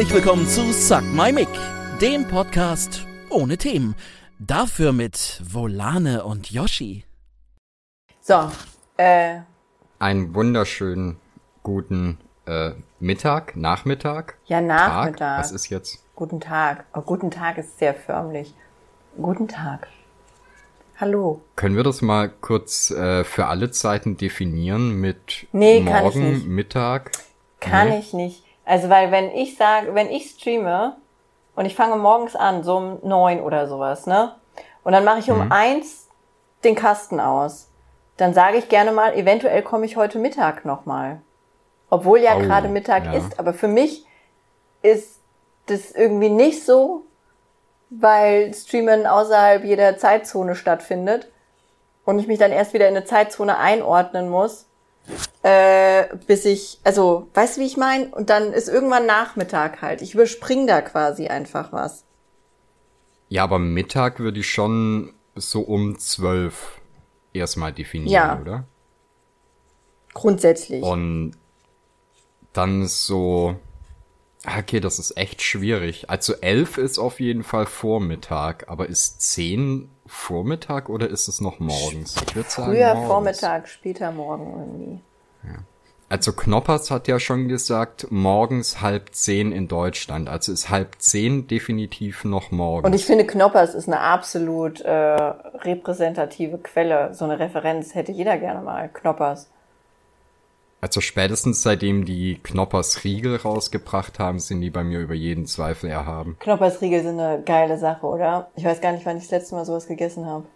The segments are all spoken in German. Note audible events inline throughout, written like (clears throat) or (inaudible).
Herzlich willkommen zu Suck My Mic, dem Podcast ohne Themen. Dafür mit Volane und Yoshi. So, äh, Einen wunderschönen guten äh, Mittag, Nachmittag. ja, Nachmittag. Tag. Was ist jetzt? Guten Tag. Oh, guten Tag ist sehr förmlich. Guten Tag. Hallo. Können wir das mal kurz äh, für alle Zeiten definieren mit Nee, kann ich Morgen, nicht. Mittag? Kann Nee. ich nicht. Also, weil wenn ich sage, wenn ich streame und ich fange morgens an, so um neun oder sowas, ne? Und dann mache ich um Mhm. eins den Kasten aus. Dann sage ich gerne mal, eventuell komme ich heute Mittag nochmal. Obwohl ja Oh, gerade Mittag ja. ist. Aber für mich ist das irgendwie nicht so, weil Streamen außerhalb jeder Zeitzone stattfindet und ich mich dann erst wieder in eine Zeitzone einordnen muss, äh, bis ich, also, weißt du, wie ich meine? Und dann ist irgendwann Nachmittag halt. Ich überspring da quasi einfach was. Ja, aber Mittag würde ich schon so um zwölf erstmal definieren, Ja. oder? Grundsätzlich. Und dann so, okay, das ist echt schwierig. Also elf ist auf jeden Fall Vormittag, aber ist zehn Vormittag oder ist es noch morgens? Ich würde sagen Früher morgens. Vormittag, später Morgen irgendwie. Also Knoppers hat ja schon gesagt, morgens halb zehn in Deutschland. Also ist halb zehn definitiv noch morgens. Und ich finde, Knoppers ist eine absolut äh, repräsentative Quelle. So eine Referenz hätte jeder gerne mal. Knoppers. Also spätestens seitdem die Knoppers Riegel rausgebracht haben, sind die bei mir über jeden Zweifel erhaben. Knoppers Riegel sind eine geile Sache, oder? Ich weiß gar nicht, wann ich das letzte Mal sowas gegessen habe.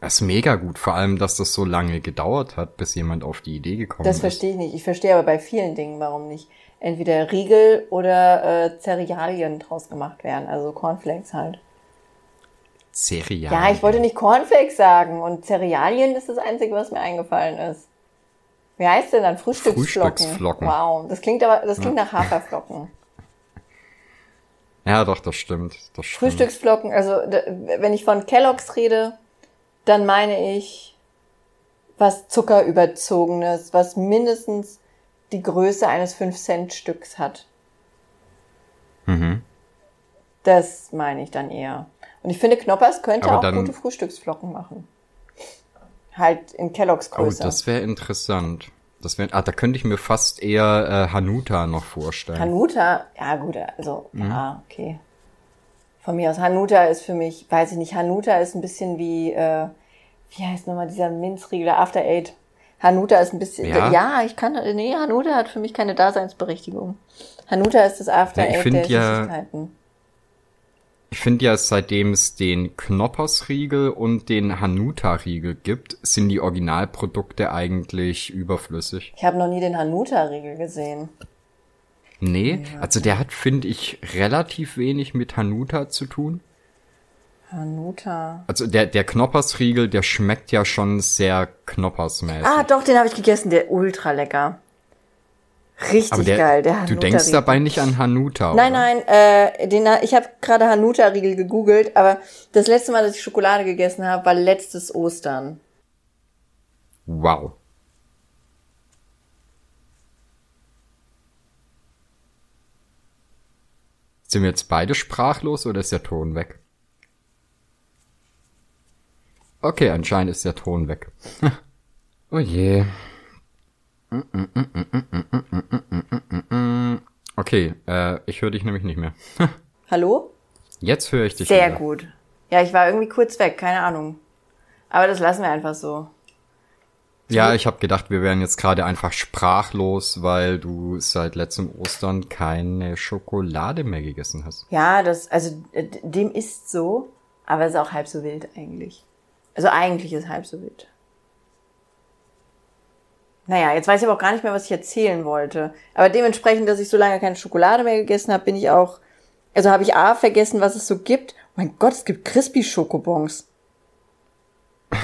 Das ist mega gut, vor allem, dass das so lange gedauert hat, bis jemand auf die Idee gekommen Das ist. verstehe ich nicht. Ich verstehe aber bei vielen Dingen, warum nicht entweder Riegel oder äh, Cerealien draus gemacht werden. Also Cornflakes halt. Cerealien. Ja, ich wollte nicht Cornflakes sagen. Und Cerealien ist das Einzige, was mir eingefallen ist. Wie heißt denn dann? Frühstücksflocken. Frühstücksflocken. Wow, das klingt aber, das klingt nach Haferflocken. Ja, doch, das stimmt. Das stimmt. Frühstücksflocken, also wenn ich von Kelloggs rede, dann meine ich was Zuckerüberzogenes, was mindestens die Größe eines 5-Cent-Stücks hat. Mhm. Das meine ich dann eher. Und ich finde, Knoppers könnte Aber auch gute Frühstücksflocken machen. Halt in Kelloggs Oh, Größe. das wäre interessant. Das wär, ah, da könnte ich mir fast eher äh, Hanuta noch vorstellen. Hanuta, ja gut, also, Mhm. ja, okay. Von mir aus, Hanuta ist für mich, weiß ich nicht, Hanuta ist ein bisschen wie, äh, wie heißt nochmal dieser Minzriegel, der After Eight. Hanuta ist ein bisschen, Ja? ja, ich kann, nee, Hanuta hat für mich keine Daseinsberechtigung. Hanuta ist das After Ja, Eight der ja- Süßigkeiten. Ich finde ja, seitdem es den Knoppers-Riegel und den Hanuta-Riegel gibt, sind die Originalprodukte eigentlich überflüssig. Ich habe noch nie den Hanuta-Riegel gesehen. Nee, also der hat, finde ich, relativ wenig mit Hanuta zu tun. Hanuta. Also der, der Knoppers-Riegel, der schmeckt ja schon sehr Knoppersmäßig. Ah, doch, den habe ich gegessen, der ultra lecker. Richtig der, geil, der du Hanuta-Riegel. denkst dabei nicht an Hanuta, Nein, oder? nein, äh, den, ich habe gerade Hanuta-Riegel gegoogelt, aber das letzte Mal, dass ich Schokolade gegessen habe, war letztes Ostern. Wow. Sind wir jetzt beide sprachlos oder ist der Ton weg? Okay, anscheinend ist der Ton weg. (laughs) oh je. Okay, äh, ich höre dich nämlich nicht mehr. (laughs) Hallo? Jetzt höre ich dich Sehr wieder. gut. Ja, ich war irgendwie kurz weg, keine Ahnung. Aber das lassen wir einfach so. Ja, ich habe gedacht, wir wären jetzt gerade einfach sprachlos, weil du seit letztem Ostern keine Schokolade mehr gegessen hast. Ja, das, also dem ist so, aber es ist auch halb so wild eigentlich. Also eigentlich ist halb so wild. Naja, jetzt weiß ich aber auch gar nicht mehr, was ich erzählen wollte. Aber dementsprechend, dass ich so lange keine Schokolade mehr gegessen habe, bin ich auch, also habe ich A vergessen, was es so gibt. mein Gott, es gibt Crispy Schokobons.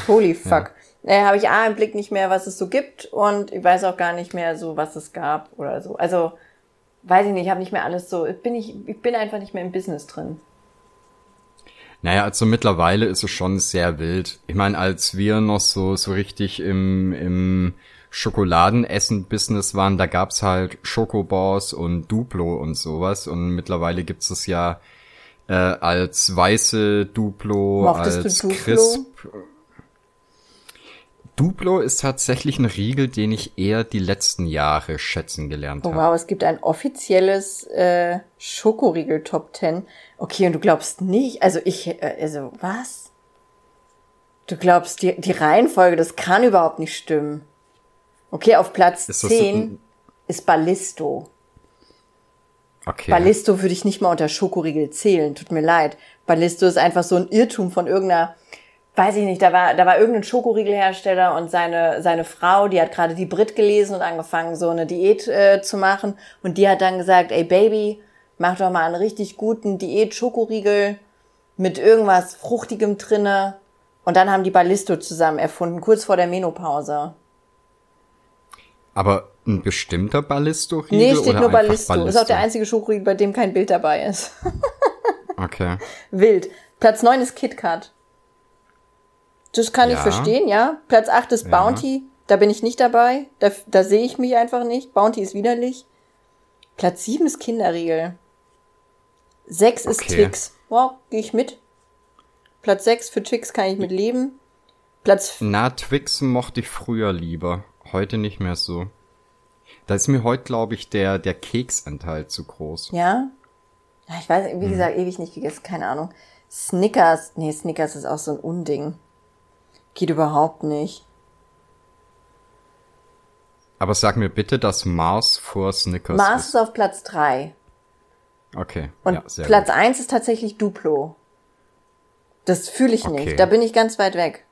Holy (laughs) fuck. Äh, habe ich A im Blick nicht mehr, was es so gibt und ich weiß auch gar nicht mehr so, was es gab oder so. Also, weiß ich nicht, ich habe nicht mehr alles so, ich bin, ich, ich bin einfach nicht mehr im Business drin. Naja, also mittlerweile ist es schon sehr wild. Ich meine, als wir noch so, so richtig im, im Schokoladenessen-Business waren, da gab's halt Schokobars und Duplo und sowas. Und mittlerweile gibt's es ja äh, als weiße Duplo, Mochtest als du Duplo? Crisp. Duplo ist tatsächlich ein Riegel, den ich eher die letzten Jahre schätzen gelernt Oh habe. wow, es gibt ein offizielles äh, Schokoriegel Top 10. Okay, und du glaubst nicht, also ich, äh, also was? Du glaubst, die, die Reihenfolge, das kann überhaupt nicht stimmen. Okay, auf Platz Ist das 10 ein- ist Ballisto. Okay. Ballisto würde ich nicht mal unter Schokoriegel zählen, tut mir leid. Ballisto ist einfach so ein Irrtum von irgendeiner, weiß ich nicht, da war, da war irgendein Schokoriegelhersteller und seine, seine Frau, die hat gerade die Brit gelesen und angefangen, so eine Diät äh, zu machen. Und die hat dann gesagt, ey Baby, mach doch mal einen richtig guten Diät-Schokoriegel mit irgendwas Fruchtigem drinne. Und dann haben die Ballisto zusammen erfunden, kurz vor der Menopause. Aber ein bestimmter Ballisto-Riegel? Nee, steht oder nur einfach Ballisto. Ist auch der einzige Schokoriegel, bei dem kein Bild dabei ist. (laughs) Okay. Wild. Platz 9 ist KitKat. Das kann ich Ja. verstehen, ja. Platz 8 ist Ja. Bounty. Da bin ich nicht dabei. Da, da sehe ich mich einfach nicht. Bounty ist widerlich. Platz 7 ist Kinderriegel. 6 ist Okay. Twix. Wow, gehe ich mit. Platz 6 für Twix kann ich mit leben. Platz Na, Twix mochte ich früher lieber. Heute nicht mehr so. Da ist mir heute, glaube ich, der, der Keksanteil zu groß. Ja? Ich weiß, Hm. wie gesagt, ewig nicht gegessen, keine Ahnung. Snickers, nee, Snickers ist auch so ein Unding. Geht überhaupt nicht. Aber sag mir bitte, dass Mars vor Snickers Mars ist ist. auf Platz 3. Okay. Und ja, sehr Platz gut. 1 ist tatsächlich Duplo. Das fühle ich Okay. nicht. Da bin ich ganz weit weg.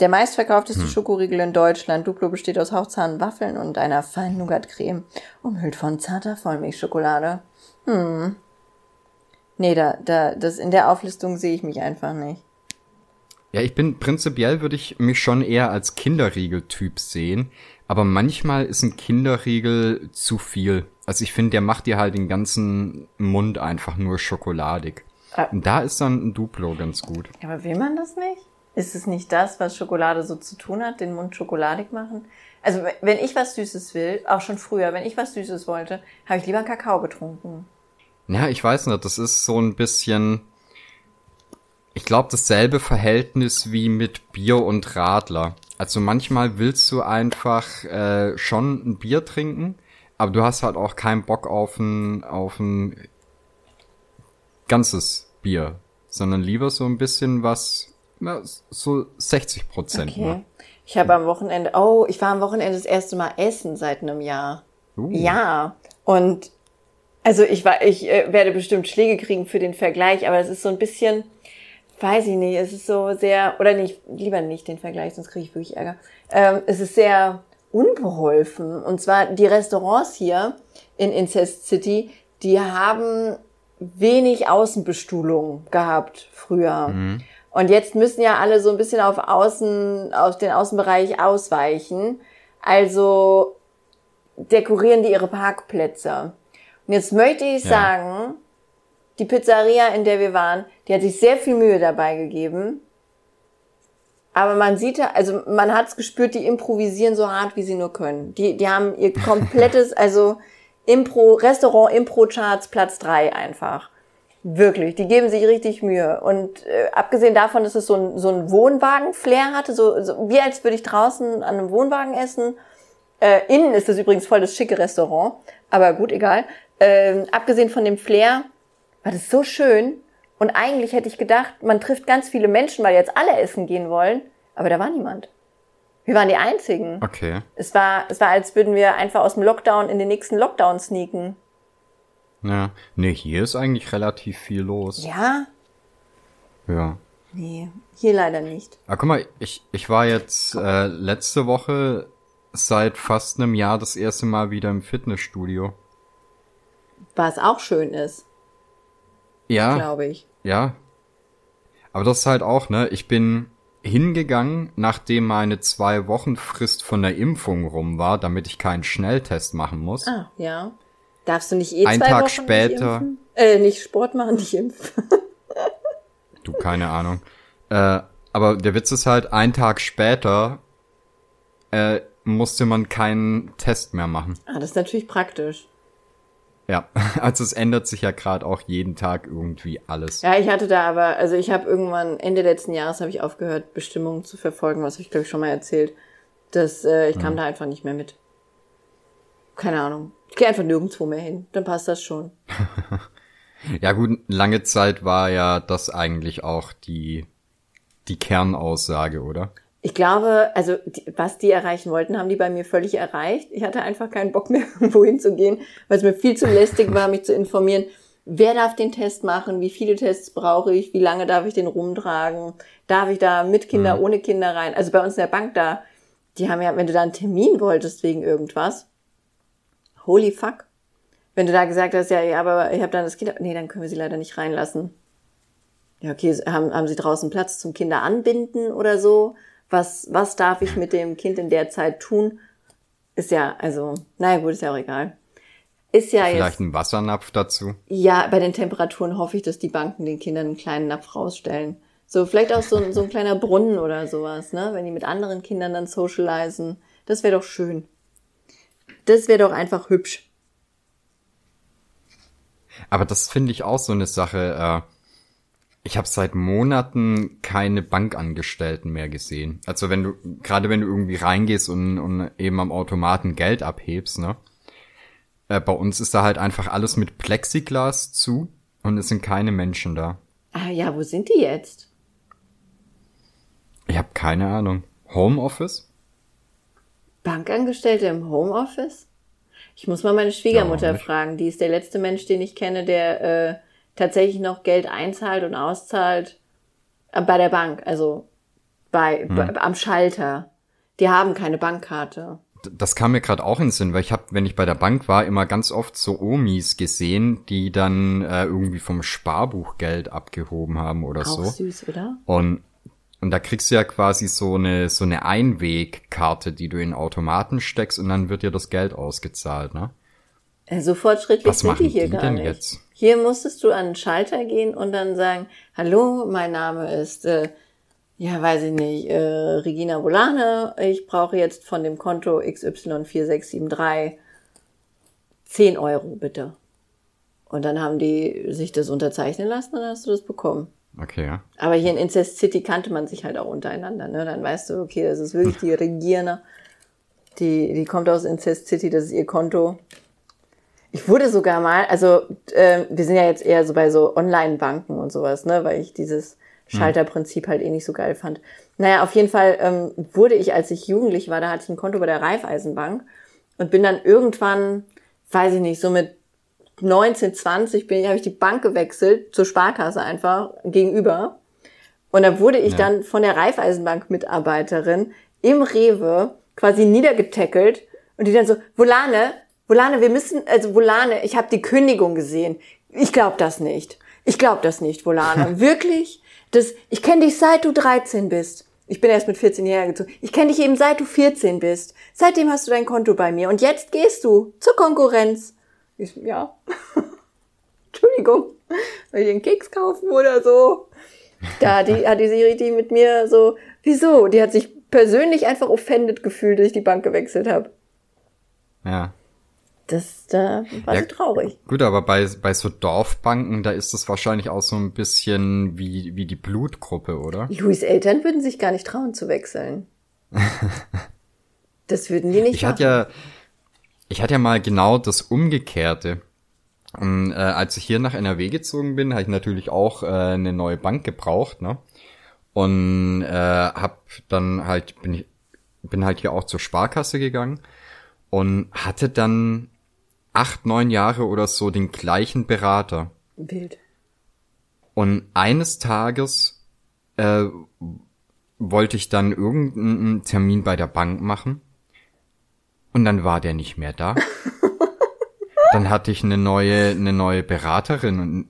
Der meistverkaufteste Hm. Schokoriegel in Deutschland. Duplo besteht aus hauchzahnen Waffeln und einer feinen Nougat-Creme, umhüllt von zarter Vollmilchschokolade. Hm. Nee, da, da, das in der Auflistung sehe ich mich einfach nicht. Ja, ich bin prinzipiell würde ich mich schon eher als Kinderriegel-Typ sehen, aber manchmal ist ein Kinderriegel zu viel. Also ich finde, der macht dir halt den ganzen Mund einfach nur schokoladig. Ah. Und da ist dann ein Duplo ganz gut. Aber will man das nicht? Ist es nicht das, was Schokolade so zu tun hat, den Mund schokoladig machen? Also wenn ich was Süßes will, auch schon früher, wenn ich was Süßes wollte, habe ich lieber Kakao getrunken. Ja, ich weiß nicht, das ist so ein bisschen, ich glaube, dasselbe Verhältnis wie mit Bier und Radler. Also manchmal willst du einfach äh, schon ein Bier trinken, aber du hast halt auch keinen Bock auf ein, auf ein ganzes Bier, sondern lieber so ein bisschen was, na, so 60 Prozent. Okay. Ne? Ich habe am Wochenende, oh, ich war am Wochenende das erste Mal essen seit einem Jahr. Uh. Ja. Und also ich war, ich äh, werde bestimmt Schläge kriegen für den Vergleich, aber es ist so ein bisschen, weiß ich nicht, es ist so sehr, oder nicht, lieber nicht den Vergleich, sonst kriege ich wirklich Ärger. Ähm, es ist sehr unbeholfen. Und zwar die Restaurants hier in Incest City, die haben wenig Außenbestuhlung gehabt früher. Und jetzt müssen ja alle so ein bisschen auf Außen, auf den Außenbereich ausweichen. Also dekorieren die ihre Parkplätze. Und jetzt möchte ich Ja. sagen, die Pizzeria, in der wir waren, die hat sich sehr viel Mühe dabei gegeben. Aber man sieht, ja- also man hat's gespürt, die improvisieren so hart, wie sie nur können. Die, die haben ihr (laughs) komplettes, also Impro, Restaurant Impro Charts Platz drei einfach. Wirklich, die geben sich richtig Mühe. Und äh, abgesehen davon, dass es so ein, so ein Wohnwagen-Flair hatte, so, so wie als würde ich draußen an einem Wohnwagen essen. Äh, innen ist das übrigens voll das schicke Restaurant, aber gut, egal. Ähm, abgesehen von dem Flair war das so schön. Und eigentlich hätte ich gedacht, man trifft ganz viele Menschen, weil jetzt alle essen gehen wollen. Aber da war niemand. Wir waren die Einzigen. Okay. Es war, es war, als würden wir einfach aus dem Lockdown in den nächsten Lockdown sneaken. Ja. Nee, hier ist eigentlich relativ viel los. Ja? ja. Nee, hier leider nicht. Ah, guck mal, ich, ich war jetzt äh, letzte Woche seit fast einem Jahr das erste Mal wieder im Fitnessstudio. Was auch schön ist, Ja, glaube ich. ja. Aber das ist halt auch, ne? Ich bin hingegangen, nachdem meine zwei Wochen Frist von der Impfung rum war, damit ich keinen Schnelltest machen muss. Ah, ja. Darfst du nicht eh Ein zwei Tag Wochen später- Nicht, impfen? äh, nicht Sport machen, nicht impfen. (laughs) Du, keine Ahnung. Äh, aber der Witz ist halt, ein Tag später äh, musste man keinen Test mehr machen. Ah, das ist natürlich praktisch. Ja, (laughs) also es ändert sich ja gerade auch jeden Tag irgendwie alles. Ja, ich hatte da aber, also ich habe irgendwann Ende letzten Jahres habe ich aufgehört, Bestimmungen zu verfolgen, was ich glaube ich schon mal erzählt. Das, äh, ich kam da einfach nicht mehr mit. Keine Ahnung. Ich gehe einfach nirgendwo mehr hin. Dann passt das schon. (laughs) Ja gut, lange Zeit war ja das eigentlich auch die, die Kernaussage, oder? Ich glaube, also die, was die erreichen wollten, haben die bei mir völlig erreicht. Ich hatte einfach keinen Bock mehr, (laughs) irgendwo hinzugehen, weil es mir viel zu lästig war, mich zu informieren. Wer darf den Test machen? Wie viele Tests brauche ich? Wie lange darf ich den rumtragen? Darf ich da mit Kinder, Mhm. ohne Kinder rein? Also bei uns in der Bank da, die haben ja, wenn du da einen Termin wolltest wegen irgendwas, holy fuck. Wenn du da gesagt hast, ja, ja aber ich habe dann das Kind, nee, dann können wir sie leider nicht reinlassen. Ja, okay, haben, haben sie draußen Platz zum Kinder anbinden oder so? Was, was darf ich mit dem Kind in der Zeit tun? Ist ja, also, naja gut, ist ja auch egal. Ist ja Vielleicht jetzt, ein Wassernapf dazu. ja, bei den Temperaturen hoffe ich, dass die Banken den Kindern einen kleinen Napf rausstellen. So, vielleicht auch so, ein- so ein kleiner Brunnen oder sowas, ne? Wenn die mit anderen Kindern dann socialisen. Das wäre doch schön. Das wäre doch einfach hübsch. Aber das finde ich auch so eine Sache. Äh, ich habe seit Monaten keine Bankangestellten mehr gesehen. Also wenn du, gerade wenn du irgendwie reingehst und, und eben am Automaten Geld abhebst, ne? Äh, bei uns ist da halt einfach alles mit Plexiglas zu und es sind keine Menschen da. Ah ja, wo sind die jetzt? Ich habe keine Ahnung. Homeoffice? Bankangestellte im Homeoffice? Ich muss mal meine Schwiegermutter Ja, fragen. Die ist der letzte Mensch, den ich kenne, der äh, tatsächlich noch Geld einzahlt und auszahlt äh, bei der Bank, also bei, Hm. bei am Schalter. Die haben keine Bankkarte. Das kam mir gerade auch in den Sinn, weil ich habe, wenn ich bei der Bank war, immer ganz oft so Omis gesehen, die dann äh, irgendwie vom Sparbuch Geld abgehoben haben oder Auch so. süß, oder? Und, und da kriegst du ja quasi so eine, so eine Einwegkarte, die du in Automaten steckst und dann wird dir das Geld ausgezahlt, ne? Äh, So fortschrittlich Was sind die hier die gar denn nicht. jetzt? Hier musstest du an den Schalter gehen und dann sagen, hallo, mein Name ist, äh, ja, weiß ich nicht, äh, Regina Volane, ich brauche jetzt von dem Konto XY4673 10 Euro, bitte. Und dann haben die sich das unterzeichnen lassen und dann hast du das bekommen. Okay, ja. Aber hier in Incest City kannte man sich halt auch untereinander, ne? Dann weißt du, okay, das ist wirklich die (laughs) Regierende. Die, die kommt aus Incest City, das ist ihr Konto. Ich wurde sogar mal, also äh, wir sind ja jetzt eher so bei so Online-Banken und sowas, ne, weil ich dieses Schalterprinzip halt eh nicht so geil fand. Naja, auf jeden Fall ähm, wurde ich, als ich jugendlich war, da hatte ich ein Konto bei der Raiffeisenbank und bin dann irgendwann, weiß ich nicht, so mit 19, 20 bin ich, habe ich die Bank gewechselt, zur Sparkasse einfach gegenüber. Und da wurde ich Ja. dann von der Raiffeisenbank-Mitarbeiterin im Rewe quasi niedergetackelt und die dann so, Volane, Volane, wir müssen, also Volane, ich habe die Kündigung gesehen. Ich glaube das nicht. Ich glaube das nicht, Volane. (laughs) Wirklich? Das, ich kenne dich seit du 13 bist. Ich bin erst mit 14 hierher gezogen. Ich kenne dich eben seit du 14 bist. Seitdem hast du dein Konto bei mir. Und jetzt gehst du zur Konkurrenz. Ich, so, ja. (laughs) Entschuldigung. Soll ich den Keks kaufen oder so? Da hat die, hat die sie richtig mit mir so, wieso? Die hat sich persönlich einfach offended gefühlt, dass ich die Bank gewechselt habe. Ja. Das, da war Ja, sie traurig. Gut, aber bei, bei so Dorfbanken, da ist das wahrscheinlich auch so ein bisschen wie, wie die Blutgruppe, oder? Louis Eltern würden sich gar nicht trauen zu wechseln. (laughs) Das würden die nicht Ich machen. hatte ja, ich hatte ja mal genau das Umgekehrte. Und, äh, als ich hier nach NRW gezogen bin, habe ich natürlich auch äh, eine neue Bank gebraucht, ne? Und äh, hab dann halt bin ich bin halt hier auch zur Sparkasse gegangen und hatte dann acht neun Jahre oder so den gleichen Berater. Wild. Und eines Tages äh, wollte ich dann irgendeinen Termin bei der Bank machen. Und dann war der nicht mehr da. (laughs) dann hatte ich eine neue, eine neue Beraterin und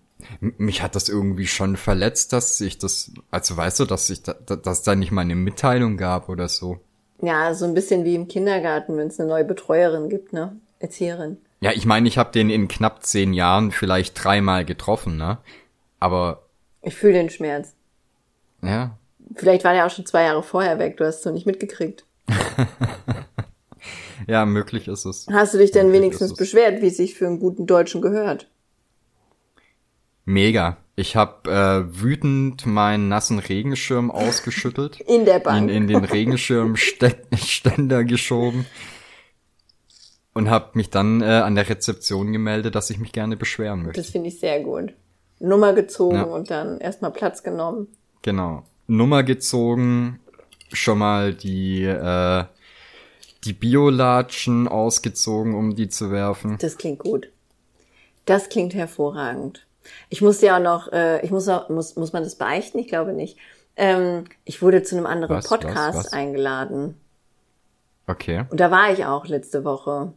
mich hat das irgendwie schon verletzt, dass ich das, also weißt du, dass ich da, da- dass da nicht mal eine Mitteilung gab oder so. Ja, so ein bisschen wie im Kindergarten, wenn es eine neue Betreuerin gibt, ne? Erzieherin. Ja, ich meine, ich habe den in knapp zehn Jahren vielleicht dreimal getroffen, ne? Aber Ich fühle den Schmerz. ja, Vielleicht war der auch schon zwei Jahre vorher weg, du hast es noch nicht mitgekriegt. (laughs) Ja, möglich ist es. Hast du dich denn Möglich wenigstens beschwert, wie es sich für einen guten Deutschen gehört? Mega. Ich habe äh, wütend meinen nassen Regenschirm ausgeschüttelt, (laughs) In der Bank. in den Regenschirmständer (laughs) geschoben und habe mich dann äh, an der Rezeption gemeldet, dass ich mich gerne beschweren möchte. Das finde ich sehr gut. Nummer gezogen Ja. und dann erstmal Platz genommen. Genau. Nummer gezogen, schon mal die äh, die Biolatschen ausgezogen, um die zu werfen. Das klingt gut. Das klingt hervorragend. Ich muss ja auch noch, äh, ich muss auch, muss, muss man das beichten? Ich glaube nicht. Ähm, ich wurde zu einem anderen Was, Podcast was, was? eingeladen. Okay. Und da war ich auch letzte Woche.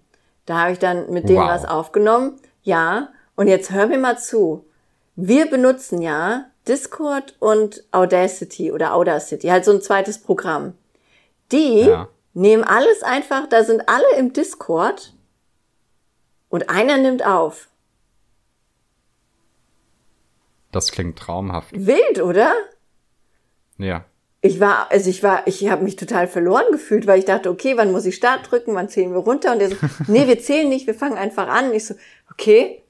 Da habe ich dann mit denen Wow. was aufgenommen. Ja, und jetzt hör mir mal zu. Wir benutzen ja Discord und Audacity oder Audacity, halt so ein zweites Programm. Die Ja. Nehmen alles einfach, da sind alle im Discord und einer nimmt auf. Das klingt traumhaft. Wild, oder? Ja. Ich war, also ich war, ich habe mich total verloren gefühlt, weil ich dachte, okay, wann muss ich Start drücken, wann zählen wir runter? Und der so, (laughs) nee, wir zählen nicht, wir fangen einfach an. Und ich so, okay,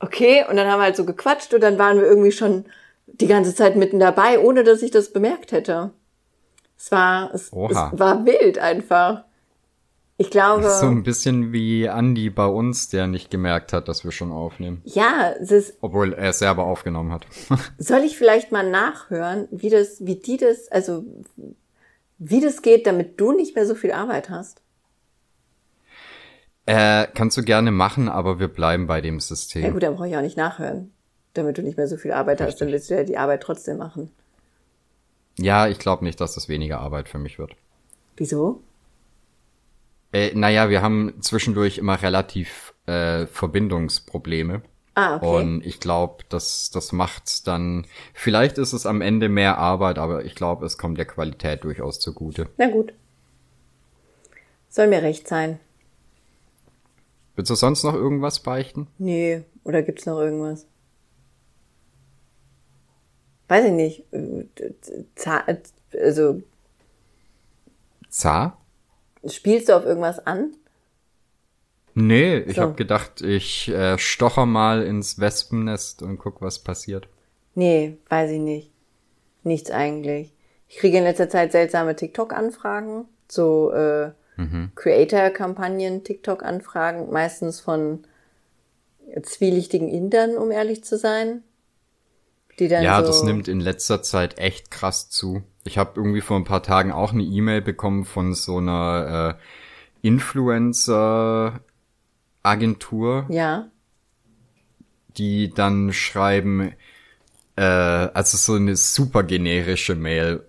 okay. Und dann haben wir halt so gequatscht und dann waren wir irgendwie schon die ganze Zeit mitten dabei, ohne dass ich das bemerkt hätte. Es war, es, es war wild einfach. Ich glaube, So ein bisschen wie Andy bei uns, der nicht gemerkt hat, dass wir schon aufnehmen. ja, es ist, Obwohl er es selber aufgenommen hat. (laughs) Soll ich vielleicht mal nachhören, wie das, wie die das, also wie das geht, damit du nicht mehr so viel Arbeit hast? äh, kannst du gerne machen, aber wir bleiben bei dem System. Ja gut, dann brauche ich auch nicht nachhören, damit du nicht mehr so viel Arbeit hast, dann Richtig. willst du ja die Arbeit trotzdem machen. Ja, ich glaube nicht, dass das weniger Arbeit für mich wird. Wieso? Äh, naja, wir haben zwischendurch immer relativ äh, Verbindungsprobleme. Ah, okay. Und ich glaube, das, das macht dann, vielleicht ist es am Ende mehr Arbeit, aber ich glaube, es kommt der Qualität durchaus zugute. Na gut. Soll mir recht sein. Willst du sonst noch irgendwas beichten? Nee, oder gibt's noch irgendwas? Weiß ich nicht. Äh, Za- Also, Zar? spielst du auf irgendwas an? Nee, ich So. hab gedacht, ich äh, stocher mal ins Wespennest und guck, was passiert. Nee, weiß ich nicht. Nichts eigentlich. Ich kriege in letzter Zeit seltsame TikTok-Anfragen, so äh, Creator-Kampagnen, TikTok-Anfragen, meistens von zwielichtigen Indern, um ehrlich zu sein. Die dann Ja, so, das nimmt in letzter Zeit echt krass zu. Ich habe irgendwie vor ein paar Tagen auch eine E-Mail bekommen von so einer äh, Influencer-Agentur, Ja, die dann schreiben, äh, also so eine super generische Mail,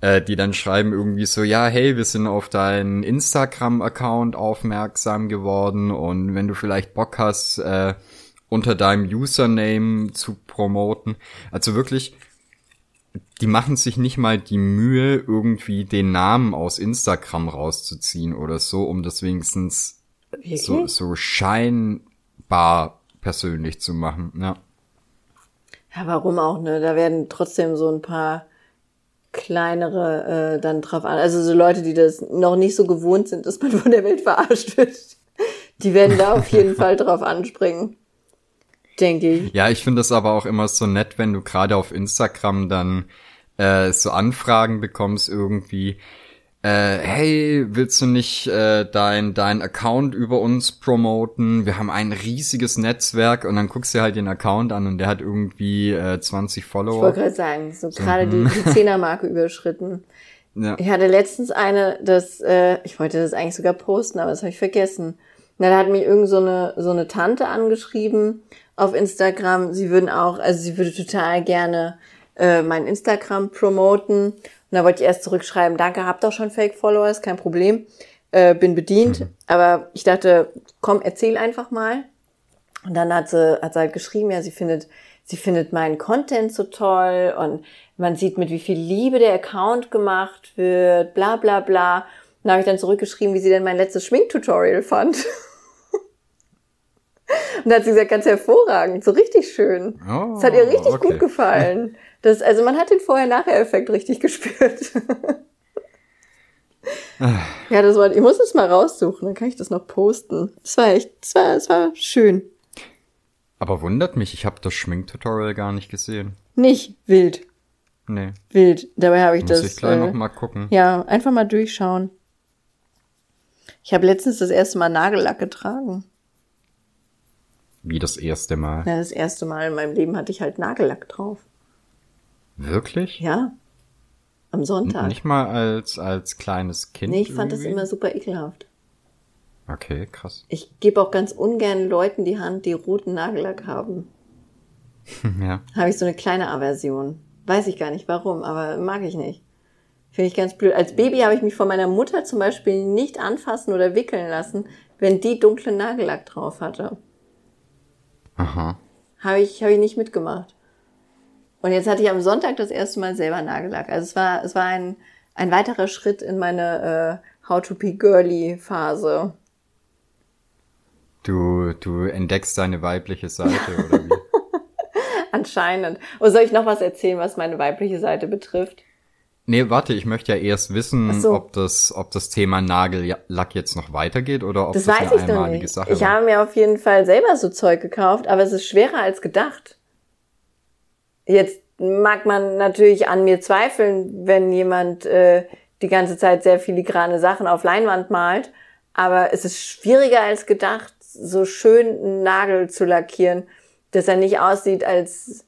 äh, die dann schreiben irgendwie so, ja, hey, wir sind auf deinen Instagram-Account aufmerksam geworden und wenn du vielleicht Bock hast, äh, unter deinem Username zu promoten. Also wirklich, die machen sich nicht mal die Mühe, irgendwie den Namen aus Instagram rauszuziehen oder so, um das wenigstens wirklich? so, so scheinbar persönlich zu machen. Ja. Ja, warum auch, ne? Da werden trotzdem so ein paar kleinere äh, dann drauf an. Also so Leute, die das noch nicht so gewohnt sind, dass man von der Welt verarscht wird. Die werden da auf jeden (laughs) Fall drauf anspringen. Denke ich. Ja, ich finde es aber auch immer so nett, wenn du gerade auf Instagram dann äh, so Anfragen bekommst irgendwie. Äh, hey, willst du nicht äh, dein dein Account über uns promoten? Wir haben ein riesiges Netzwerk und dann guckst du halt den Account an und der hat irgendwie äh, 20 Ich Follower. wollte gerade sagen, so gerade die, die Zehnermarke überschritten. Ja. Ich hatte letztens eine, das, äh, ich wollte das eigentlich sogar posten, aber das habe ich vergessen. Na, da hat mich irgend so eine, so eine Tante angeschrieben auf Instagram. Sie würden auch, also sie würde total gerne äh, mein Instagram promoten. Und da wollte ich erst zurückschreiben, danke, hab doch schon Fake-Followers, kein Problem. Äh, bin bedient. Aber ich dachte, komm, erzähl einfach mal. Und dann hat sie, hat sie halt geschrieben, ja, sie findet, sie findet meinen Content so toll und man sieht, mit wie viel Liebe der Account gemacht wird, bla bla bla. Und da habe ich dann zurückgeschrieben, wie sie denn mein letztes Schminktutorial fand. (laughs) Und da hat sie gesagt, ganz hervorragend, so richtig schön. Oh, Das hat ihr richtig okay. gut gefallen. Das, also man hat den Vorher-Nachher-Effekt richtig gespürt. (laughs) ja, das war, ich muss es mal raussuchen, dann kann ich das noch posten. Das war echt, das war, das war schön. Aber wundert mich, ich habe das Schminktutorial gar nicht gesehen. Nicht wild. Nee. Wild. Dabei habe ich Muss das. ich gleich äh, noch mal gucken. Ja, einfach mal durchschauen. Ich habe letztens das erste Mal Nagellack getragen. Wie das erste Mal. Ja, das erste Mal in meinem Leben hatte ich halt Nagellack drauf. Wirklich? Ja. Am Sonntag. Nicht mal als, als kleines Kind? nee, ich fand das irgendwie? immer super ekelhaft. Okay, krass. Ich gebe auch ganz ungern Leuten die Hand, die roten Nagellack haben. (laughs) ja. Habe ich so eine kleine Aversion. Weiß ich gar nicht warum, aber mag ich nicht. Finde ich ganz blöd. Als Baby habe ich mich von meiner Mutter zum Beispiel nicht anfassen oder wickeln lassen, wenn die dunklen Nagellack drauf hatte. Aha. Habe ich, habe ich nicht mitgemacht. Und jetzt hatte ich am Sonntag das erste Mal selber Nagellack. Also es war, es war ein, ein weiterer Schritt in meine äh, How to be girly Phase. Du, du entdeckst deine weibliche Seite, oder wie? (laughs) Anscheinend. Und soll ich noch was erzählen, was meine weibliche Seite betrifft? Nee, warte, ich möchte ja erst wissen, so. ob das, ob das Thema Nagellack jetzt noch weitergeht oder ob Das das, weiß eine ich doch einmalige nicht. Sache Ich war. habe mir auf jeden Fall selber so Zeug gekauft, aber es ist schwerer als gedacht. Jetzt mag man natürlich an mir zweifeln, wenn jemand äh, die ganze Zeit sehr filigrane Sachen auf Leinwand malt, aber es ist schwieriger als gedacht, so schön einen Nagel zu lackieren, dass er nicht aussieht, als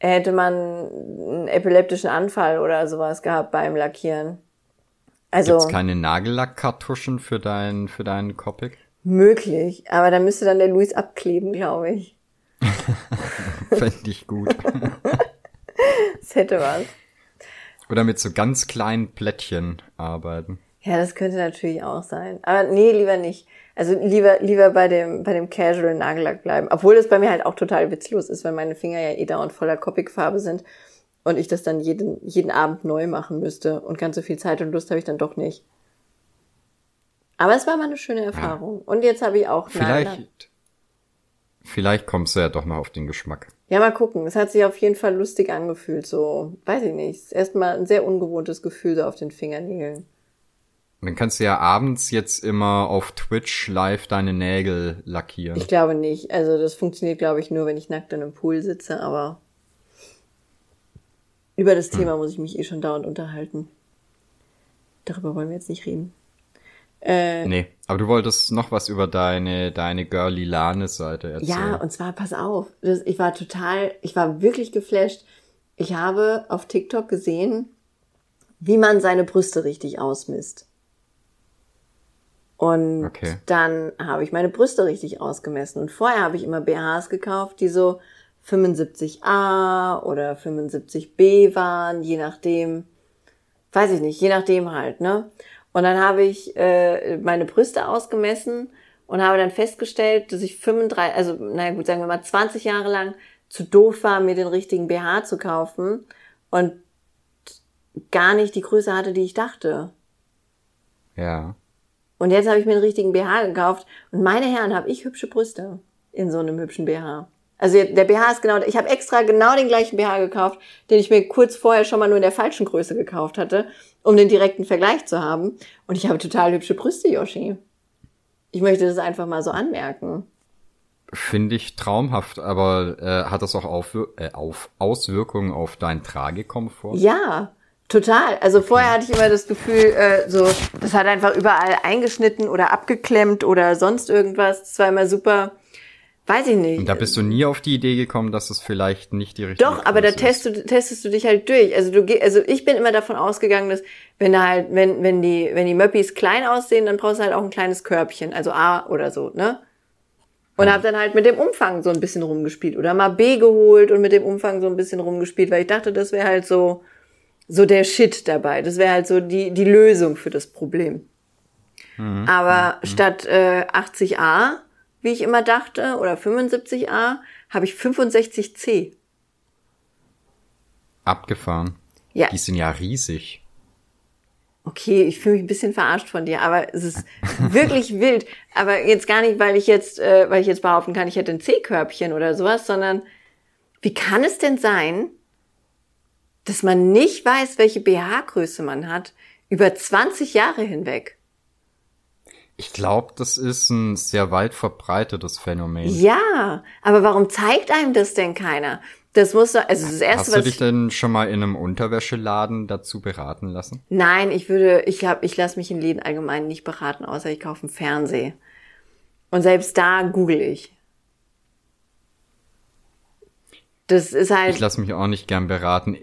hätte man einen epileptischen Anfall oder sowas gehabt beim Lackieren. Also Gibt's keine Nagellackkartuschen für deinen, für deinen Copic? möglich, aber da müsste dann der Luis abkleben, glaube ich. (laughs) Fände ich gut. (laughs) Das hätte was. Oder mit so ganz kleinen Plättchen arbeiten. Ja, das könnte natürlich auch sein. Aber nee, lieber nicht. Also lieber, lieber bei dem, bei dem Casual Nagellack bleiben. Obwohl das bei mir halt auch total witzlos ist, weil meine Finger ja eh dauernd voller Copic-Farbe sind und ich das dann jeden, jeden Abend neu machen müsste. Und ganz so viel Zeit und Lust habe ich dann doch nicht. Aber es war mal eine schöne Erfahrung. Und jetzt habe ich auch Nagellack. Vielleicht, vielleicht kommst du ja doch noch auf den Geschmack. Ja, mal gucken. Es hat sich auf jeden Fall lustig angefühlt. So, weiß ich nicht. Erstmal ein sehr ungewohntes Gefühl so auf den Fingernägeln. Und dann kannst du ja abends jetzt immer auf Twitch live deine Nägel lackieren. Ich glaube nicht. Also das funktioniert, glaube ich, nur, wenn ich nackt in einem Pool sitze, aber über das Thema muss ich mich eh schon dauernd unterhalten. Darüber wollen wir jetzt nicht reden. Äh, Nee, aber du wolltest noch was über deine, deine Girly Lane Seite erzählen. ja, und zwar, pass auf, das, ich war total, ich war wirklich geflasht. Ich habe auf TikTok gesehen, wie man seine Brüste richtig ausmisst. Und Okay. dann habe ich meine Brüste richtig ausgemessen. Und vorher habe ich immer BHs gekauft, die so 75a oder 75b waren, je nachdem, weiß ich nicht, je nachdem halt, ne? Und dann habe ich äh, meine Brüste ausgemessen und habe dann festgestellt, dass ich 35, also naja gut, sagen wir mal 20 Jahre lang zu doof war, mir den richtigen BH zu kaufen und gar nicht die Größe hatte, die ich dachte. Ja. Und jetzt habe ich mir einen richtigen BH gekauft und meine Herren, habe ich hübsche Brüste in so einem hübschen BH. Also der BH ist genau, ich habe extra genau den gleichen BH gekauft, den ich mir kurz vorher schon mal nur in der falschen Größe gekauft hatte, um den direkten Vergleich zu haben. Und ich habe total hübsche Brüste, Yoshi. Ich möchte das einfach mal so anmerken. Finde ich traumhaft, aber äh, hat das auch Aufwir äh, auf Auswirkungen auf deinen Tragekomfort? Ja, total. Also vorher hatte ich immer das Gefühl, äh, so, das hat einfach überall eingeschnitten oder abgeklemmt oder sonst irgendwas. Das war immer super, weiß ich nicht. Und da bist du nie auf die Idee gekommen, dass es vielleicht nicht die richtige Doch, aber da testest du, testest du dich halt durch. Also du geh, also ich bin immer davon ausgegangen, dass wenn da halt, wenn, wenn die, wenn die Möppis klein aussehen, dann brauchst du halt auch ein kleines Körbchen, also A oder so, ne? Und hab dann halt mit dem Umfang so ein bisschen rumgespielt oder mal B geholt und mit dem Umfang so ein bisschen rumgespielt, weil ich dachte, das wäre halt so, so der Shit dabei. Das wäre halt so die, die Lösung für das Problem. Aber statt äh, 80a, wie ich immer dachte, oder 75a, habe ich 65c. Abgefahren. Ja. Die sind ja riesig. Okay, ich fühle mich ein bisschen verarscht von dir, aber es ist (laughs) wirklich wild. Aber jetzt gar nicht, weil ich jetzt, äh, weil ich jetzt behaupten kann, ich hätte ein C-Körbchen oder sowas, sondern wie kann es denn sein, dass man nicht weiß, welche BH-Größe man hat, Über 20 Jahre hinweg. Ich glaube, das ist ein sehr weit verbreitetes Phänomen. Ja, aber warum zeigt einem das denn keiner? Das muss doch, also das erste, Hast du dich ich, denn schon mal in einem Unterwäscheladen dazu beraten lassen? Nein, ich würde, ich hab, ich lasse mich in Läden allgemein nicht beraten, außer ich kaufe einen Fernseher. Und selbst da google ich. Das ist halt. Ich lasse mich auch nicht gern beraten.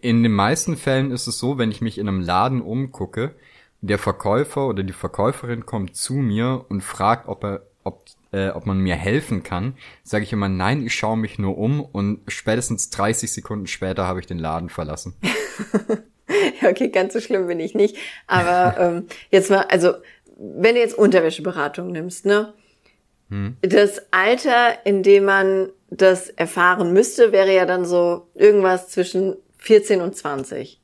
In den meisten Fällen ist es so, wenn ich mich in einem Laden umgucke, der Verkäufer oder die Verkäuferin kommt zu mir und fragt, ob er, ob, äh, ob man mir helfen kann, sage ich immer, nein, ich schaue mich nur um und spätestens 30 Sekunden später habe ich den Laden verlassen. (laughs) Ja, okay, ganz so schlimm bin ich nicht. Aber (laughs) ähm, jetzt mal, also wenn du jetzt Unterwäscheberatung nimmst, ne? Das Alter, in dem man das erfahren müsste, wäre ja dann so irgendwas zwischen 14 und 20.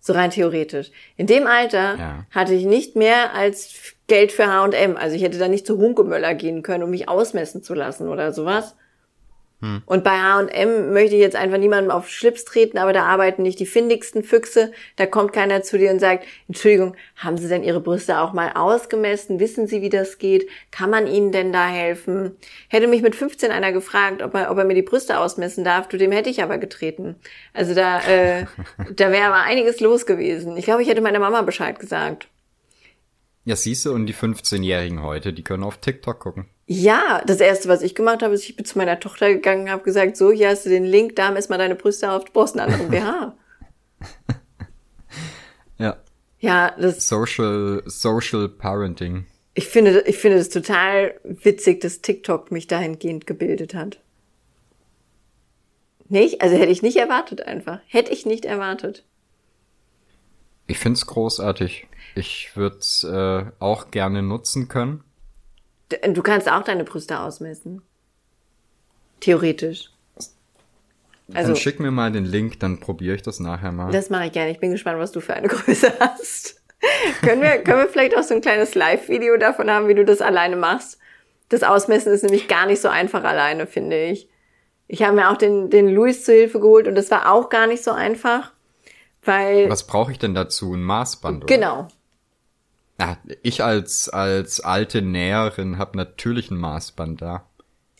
So rein theoretisch. In dem Alter Ja. hatte ich nicht mehr als Geld für H&M. Also ich hätte da nicht zu Hunkemöller gehen können, um mich ausmessen zu lassen oder sowas. Und bei H&M möchte ich jetzt einfach niemandem auf Schlips treten, aber da arbeiten nicht die findigsten Füchse. Da kommt keiner zu dir und sagt, Entschuldigung, haben Sie denn Ihre Brüste auch mal ausgemessen? Wissen Sie, wie das geht? Kann man Ihnen denn da helfen? Hätte mich mit 15 einer gefragt, ob er, ob er mir die Brüste ausmessen darf, du, dem hätte ich aber getreten. Also da, äh, (laughs) da wäre aber einiges los gewesen. Ich glaube, ich hätte meiner Mama Bescheid gesagt. Ja, siehst du, und die 15-Jährigen heute, die können auf TikTok gucken. Ja, das erste, was ich gemacht habe, ist, ich bin zu meiner Tochter gegangen und habe gesagt, so, hier hast du den Link, da mess mal deine Brüste auf, du brauchst einen anderen BH. (laughs) Ja. Ja, das, Social, Social Parenting. ich finde, ich finde das total witzig, dass TikTok mich dahingehend gebildet hat. Nicht? Also hätte ich nicht erwartet einfach. Hätte ich nicht erwartet. Ich find's großartig. Ich würde äh, auch gerne nutzen können. Du kannst auch deine Brüste ausmessen. Theoretisch. Also, dann schick mir mal den Link, dann probiere ich das nachher mal. das mache ich gerne. Ich bin gespannt, was du für eine (laughs) Größe hast. können, wir, können wir vielleicht auch so ein kleines Live-Video davon haben, wie du das alleine machst? Das Ausmessen ist nämlich gar nicht so einfach alleine, finde ich. Ich habe mir auch den, den Louis zu Hilfe geholt und das war auch gar nicht so einfach, weil, Was brauche ich denn dazu? Ein Maßband? Oder? genau, Ja, ich als als alte Näherin habe natürlich ein Maßband da.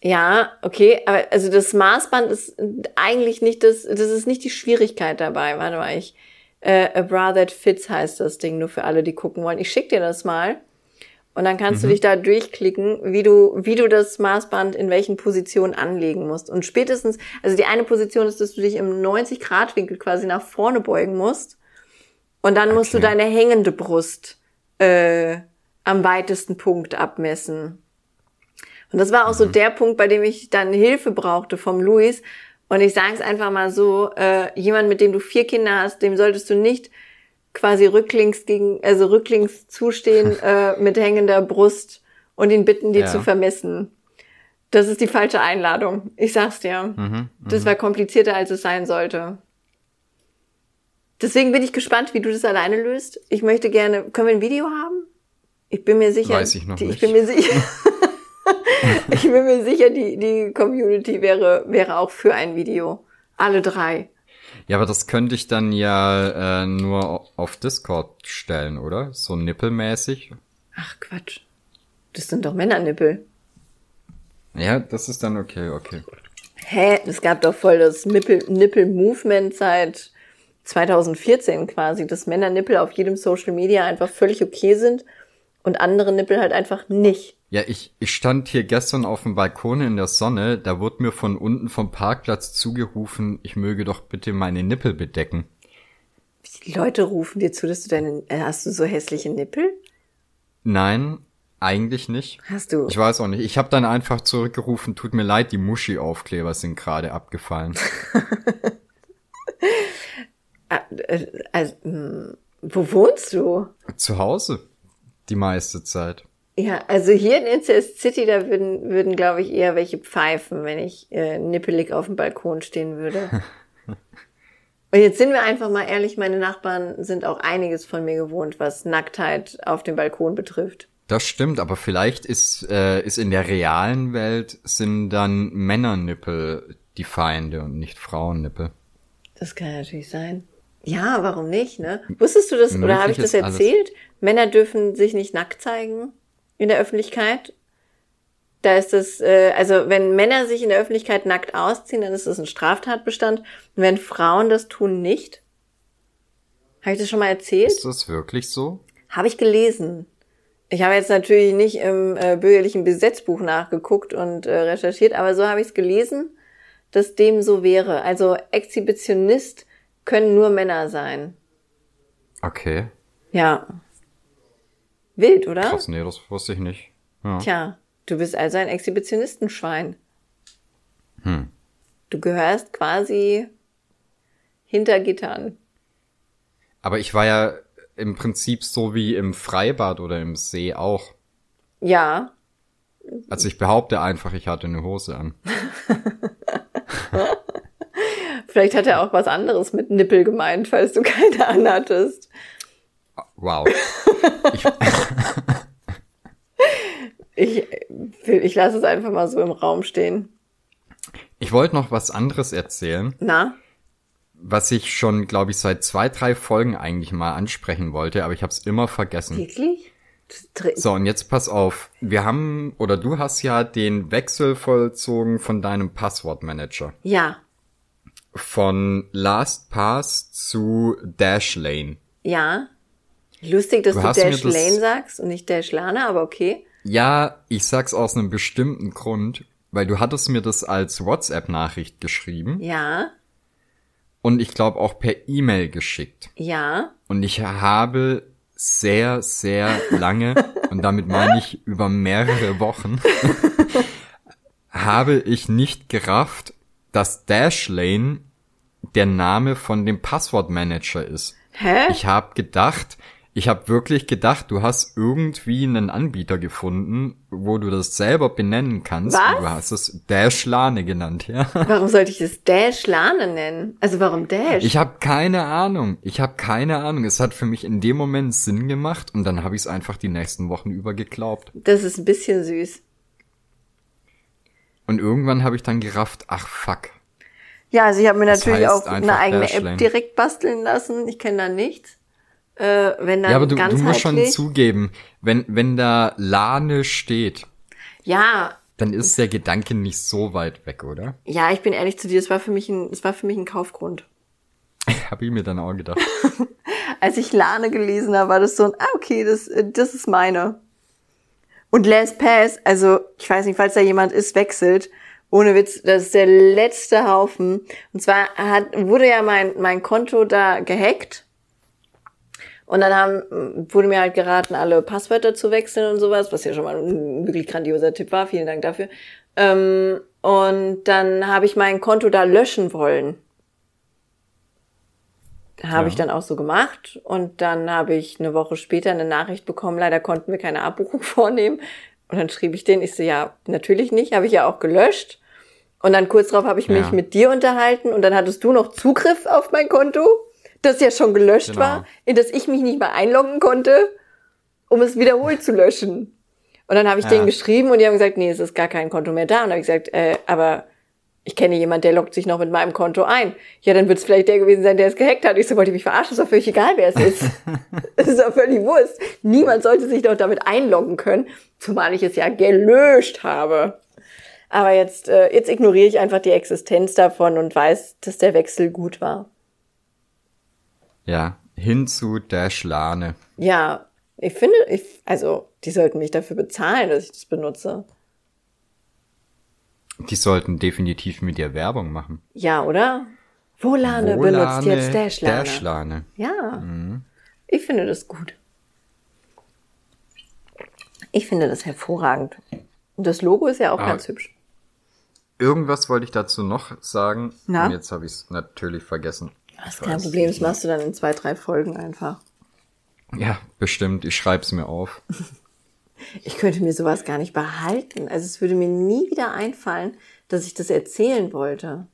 Ja, okay, aber also das Maßband ist eigentlich nicht das, das ist nicht die Schwierigkeit dabei. Warte mal, ich, äh, A Bra That Fits heißt das Ding, nur für alle, die gucken wollen. Ich schick dir das mal und dann kannst du dich da durchklicken, wie du, wie du das Maßband in welchen Positionen anlegen musst. Und spätestens, also die eine Position ist, dass du dich im 90-Grad-Winkel quasi nach vorne beugen musst und dann musst du Okay. deine hängende Brust äh, am weitesten Punkt abmessen. Und das war auch so der Punkt, bei dem ich dann Hilfe brauchte vom Luis. Und ich sage es einfach mal so, äh, jemand, mit dem du vier Kinder hast, dem solltest du nicht quasi rücklings gegen, also rücklings zustehen (laughs) äh, mit hängender Brust und ihn bitten, dir Ja. zu vermessen. Das ist die falsche Einladung. Ich sag's dir. das war komplizierter, als es sein sollte. Deswegen bin ich gespannt, wie du das alleine löst. Ich möchte gerne, können wir ein Video haben? Ich bin mir sicher. Weiß ich noch die, Ich nicht. bin mir sicher. (laughs) ich bin mir sicher, die, die Community wäre, wäre auch für ein Video. Alle drei. Ja, aber das könnte ich dann ja äh, nur auf Discord stellen, oder? So nippelmäßig. Ach Quatsch. Das sind doch Männernippel. Ja, das ist dann okay, okay. Hä? Es gab doch voll das Nippel- Nippel-Movement seit 2014 quasi, dass Männernippel auf jedem Social Media einfach völlig okay sind und andere Nippel halt einfach nicht. Ja, ich, ich stand hier gestern auf dem Balkon in der Sonne, da wurde mir von unten vom Parkplatz zugerufen, ich möge doch bitte meine Nippel bedecken. Die Leute rufen dir zu, dass du deine, äh, hast du so hässliche Nippel? Nein, eigentlich nicht. Hast du? Ich weiß auch nicht. Ich habe dann einfach zurückgerufen, tut mir leid, die Muschi-Aufkleber sind gerade abgefallen. (laughs) Ah, äh, also, mh, wo wohnst du? Zu Hause. Die meiste Zeit. Ja, also hier in Incest City, da würden, würden glaube ich, eher welche pfeifen, wenn ich äh, nippelig auf dem Balkon stehen würde. (laughs) Und jetzt sind wir einfach mal ehrlich, meine Nachbarn sind auch einiges von mir gewohnt, was Nacktheit auf dem Balkon betrifft. Das stimmt, aber vielleicht ist, äh, ist in der realen Welt sind dann Männernippel die Feinde und nicht Frauennippel. Das kann natürlich sein. Ja, warum nicht, ne? Wusstest du das, oder habe ich Möglich das ist alles. erzählt? Männer dürfen sich nicht nackt zeigen in der Öffentlichkeit. Da ist das, äh, also wenn Männer sich in der Öffentlichkeit nackt ausziehen, dann ist das ein Straftatbestand. Und wenn Frauen das tun, nicht. Habe ich das schon mal erzählt? Ist das wirklich so? Habe ich gelesen. Ich habe jetzt natürlich nicht im äh, bürgerlichen Gesetzbuch nachgeguckt und äh, recherchiert, aber so habe ich es gelesen, dass dem so wäre. Also Exhibitionist können nur Männer sein. Okay. Ja. Wild, oder? Krass, nee, das wusste ich nicht. Ja. Tja, du bist also ein Exhibitionistenschwein. Hm. Du gehörst quasi hinter Gittern. Aber ich war ja im Prinzip so wie im Freibad oder im See auch. Ja, Also ich behaupte einfach, ich hatte eine Hose an. (laughs) vielleicht hat er auch was anderes mit Nippel gemeint, falls du keine anhattest. Wow. (laughs) Ich, Ich, ich lasse es einfach mal so im Raum stehen. ich wollte noch was anderes erzählen, Na? was ich schon, glaube ich, seit zwei, drei Folgen eigentlich mal ansprechen wollte, aber ich habe es immer vergessen. Wirklich? So, und jetzt pass auf. Wir haben, oder du hast ja den Wechsel vollzogen von deinem Passwortmanager. Ja, Von LastPass zu Dashlane. ja. Lustig, dass Du du, hast mir Dash das- sagst und nicht Dash Lana, aber okay. Ja, ich sag's aus einem bestimmten Grund, weil du hattest mir das als WhatsApp-Nachricht geschrieben Ja, und ich glaube auch per E-Mail geschickt. ja. Und ich habe sehr, sehr lange, (laughs) und damit meine ich über mehrere Wochen, (laughs) habe ich nicht gerafft, dass Dashlane der Name von dem Passwortmanager ist. Hä? Ich habe gedacht, ich habe wirklich gedacht, du hast irgendwie einen Anbieter gefunden, wo du das selber benennen kannst. Was? Du hast es Dashlane genannt, ja. (laughs) Warum sollte ich das Dash Lane nennen? Also warum Dash? Ich habe keine Ahnung. Ich habe keine Ahnung. Es hat für mich in dem Moment Sinn gemacht und dann habe ich es einfach die nächsten Wochen über geglaubt. das ist ein bisschen süß. Und irgendwann habe ich dann gerafft, ach fuck. Ja, also ich habe mir Das natürlich auch eine eigene Dashlane. App direkt basteln lassen. Ich kenne da nichts. Äh, wenn dann Ja, aber du, du musst schon zugeben, wenn, wenn da Lane steht, Ja, dann ist der Gedanke nicht so weit weg, oder? ja, ich bin ehrlich zu dir, es war für mich ein, es war für mich ein Kaufgrund. (laughs) Habe ich mir dann auch gedacht. (laughs) Als ich Lane gelesen habe, war das so ein, ah, okay, das, das ist meine. Und LastPass, also, ich weiß nicht, falls da jemand ist, wechselt. Ohne Witz, das ist der letzte Haufen. Und zwar hat, wurde ja mein, mein Konto da gehackt. Und dann haben, wurde mir halt geraten, alle Passwörter zu wechseln und sowas, was ja schon mal ein wirklich grandioser Tipp war. Vielen Dank dafür. Ähm, und dann habe ich mein Konto da löschen wollen. Habe Ja. ich dann auch so gemacht. Und dann habe ich eine Woche später eine Nachricht bekommen, leider konnten wir keine Abbuchung (laughs) vornehmen. Und dann schrieb ich den, ich so, ja, natürlich nicht, habe ich ja auch gelöscht. Und dann kurz darauf habe ich Ja. mich mit dir unterhalten und dann hattest du noch Zugriff auf mein Konto, das ja schon gelöscht Genau. war, in das ich mich nicht mal einloggen konnte, um es wiederholt zu löschen. Und dann habe ich Ja. denen geschrieben und die haben gesagt, nee, es ist gar kein Konto mehr da. Und dann habe ich gesagt, äh, aber ich kenne jemand, der loggt sich noch mit meinem Konto ein. Ja, dann wird es vielleicht der gewesen sein, der es gehackt hat. Ich so, wollte ich mich verarschen, ist doch völlig egal, wer es ist. (laughs) Es ist doch völlig Wurst. Niemand sollte sich doch damit einloggen können, zumal ich es ja gelöscht habe. Aber jetzt, äh, jetzt ignoriere ich einfach die Existenz davon und weiß, dass der Wechsel gut war. Ja, hin zu Dashlane. Ja, ich finde, ich, also, die sollten mich dafür bezahlen, dass ich das benutze. Die sollten definitiv mit dir Werbung machen. Ja, oder? Volane, benutzt jetzt Dashlane. Dashlane. Ja, ich finde das gut. Ich finde das hervorragend. Und das Logo ist ja auch Ah. ganz hübsch. Irgendwas wollte ich dazu noch sagen. Na? Und jetzt habe ich es natürlich vergessen. Das ist kein Problem, das machst du dann in zwei, drei Folgen einfach. Ja, bestimmt. Ich schreib's mir auf. (laughs) Ich könnte mir sowas gar nicht behalten. Also es würde mir nie wieder einfallen, dass ich das erzählen wollte.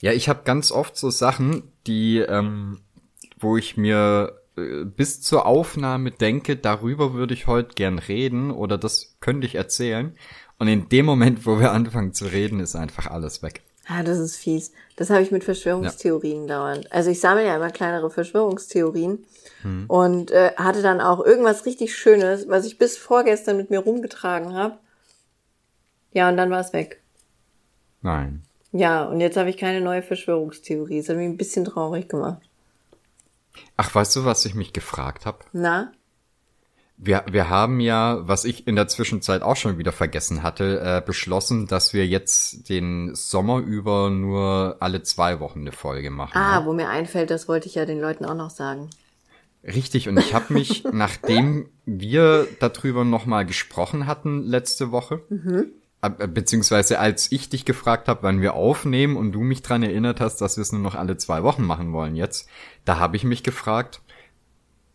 Ja, ich habe ganz oft so Sachen, die, ähm, wo ich mir äh, bis zur Aufnahme denke, darüber würde ich heute gern reden oder das könnte ich erzählen. Und in dem Moment, wo wir anfangen zu reden, ist einfach alles weg. Ah, das ist fies. Das habe ich mit Verschwörungstheorien dauernd. Also ich sammle ja immer kleinere Verschwörungstheorien Hm. und äh, hatte dann auch irgendwas richtig Schönes, was ich bis vorgestern mit mir rumgetragen habe. Ja, und dann war es weg. Nein. Ja, und jetzt habe ich keine neue Verschwörungstheorie. Das hat mich ein bisschen traurig gemacht. Ach, weißt du, was ich mich gefragt habe? Na? Wir, wir haben ja, was ich in der Zwischenzeit auch schon wieder vergessen hatte, äh, beschlossen, dass wir jetzt den Sommer über nur alle zwei Wochen eine Folge machen. Ah, ne? wo mir einfällt, das wollte ich ja den Leuten auch noch sagen. Richtig, und ich habe mich, (laughs) nachdem wir darüber nochmal gesprochen hatten letzte Woche, äh, beziehungsweise als ich dich gefragt habe, wann wir aufnehmen und du mich dran erinnert hast, dass wir es nur noch alle zwei Wochen machen wollen jetzt, da habe ich mich gefragt,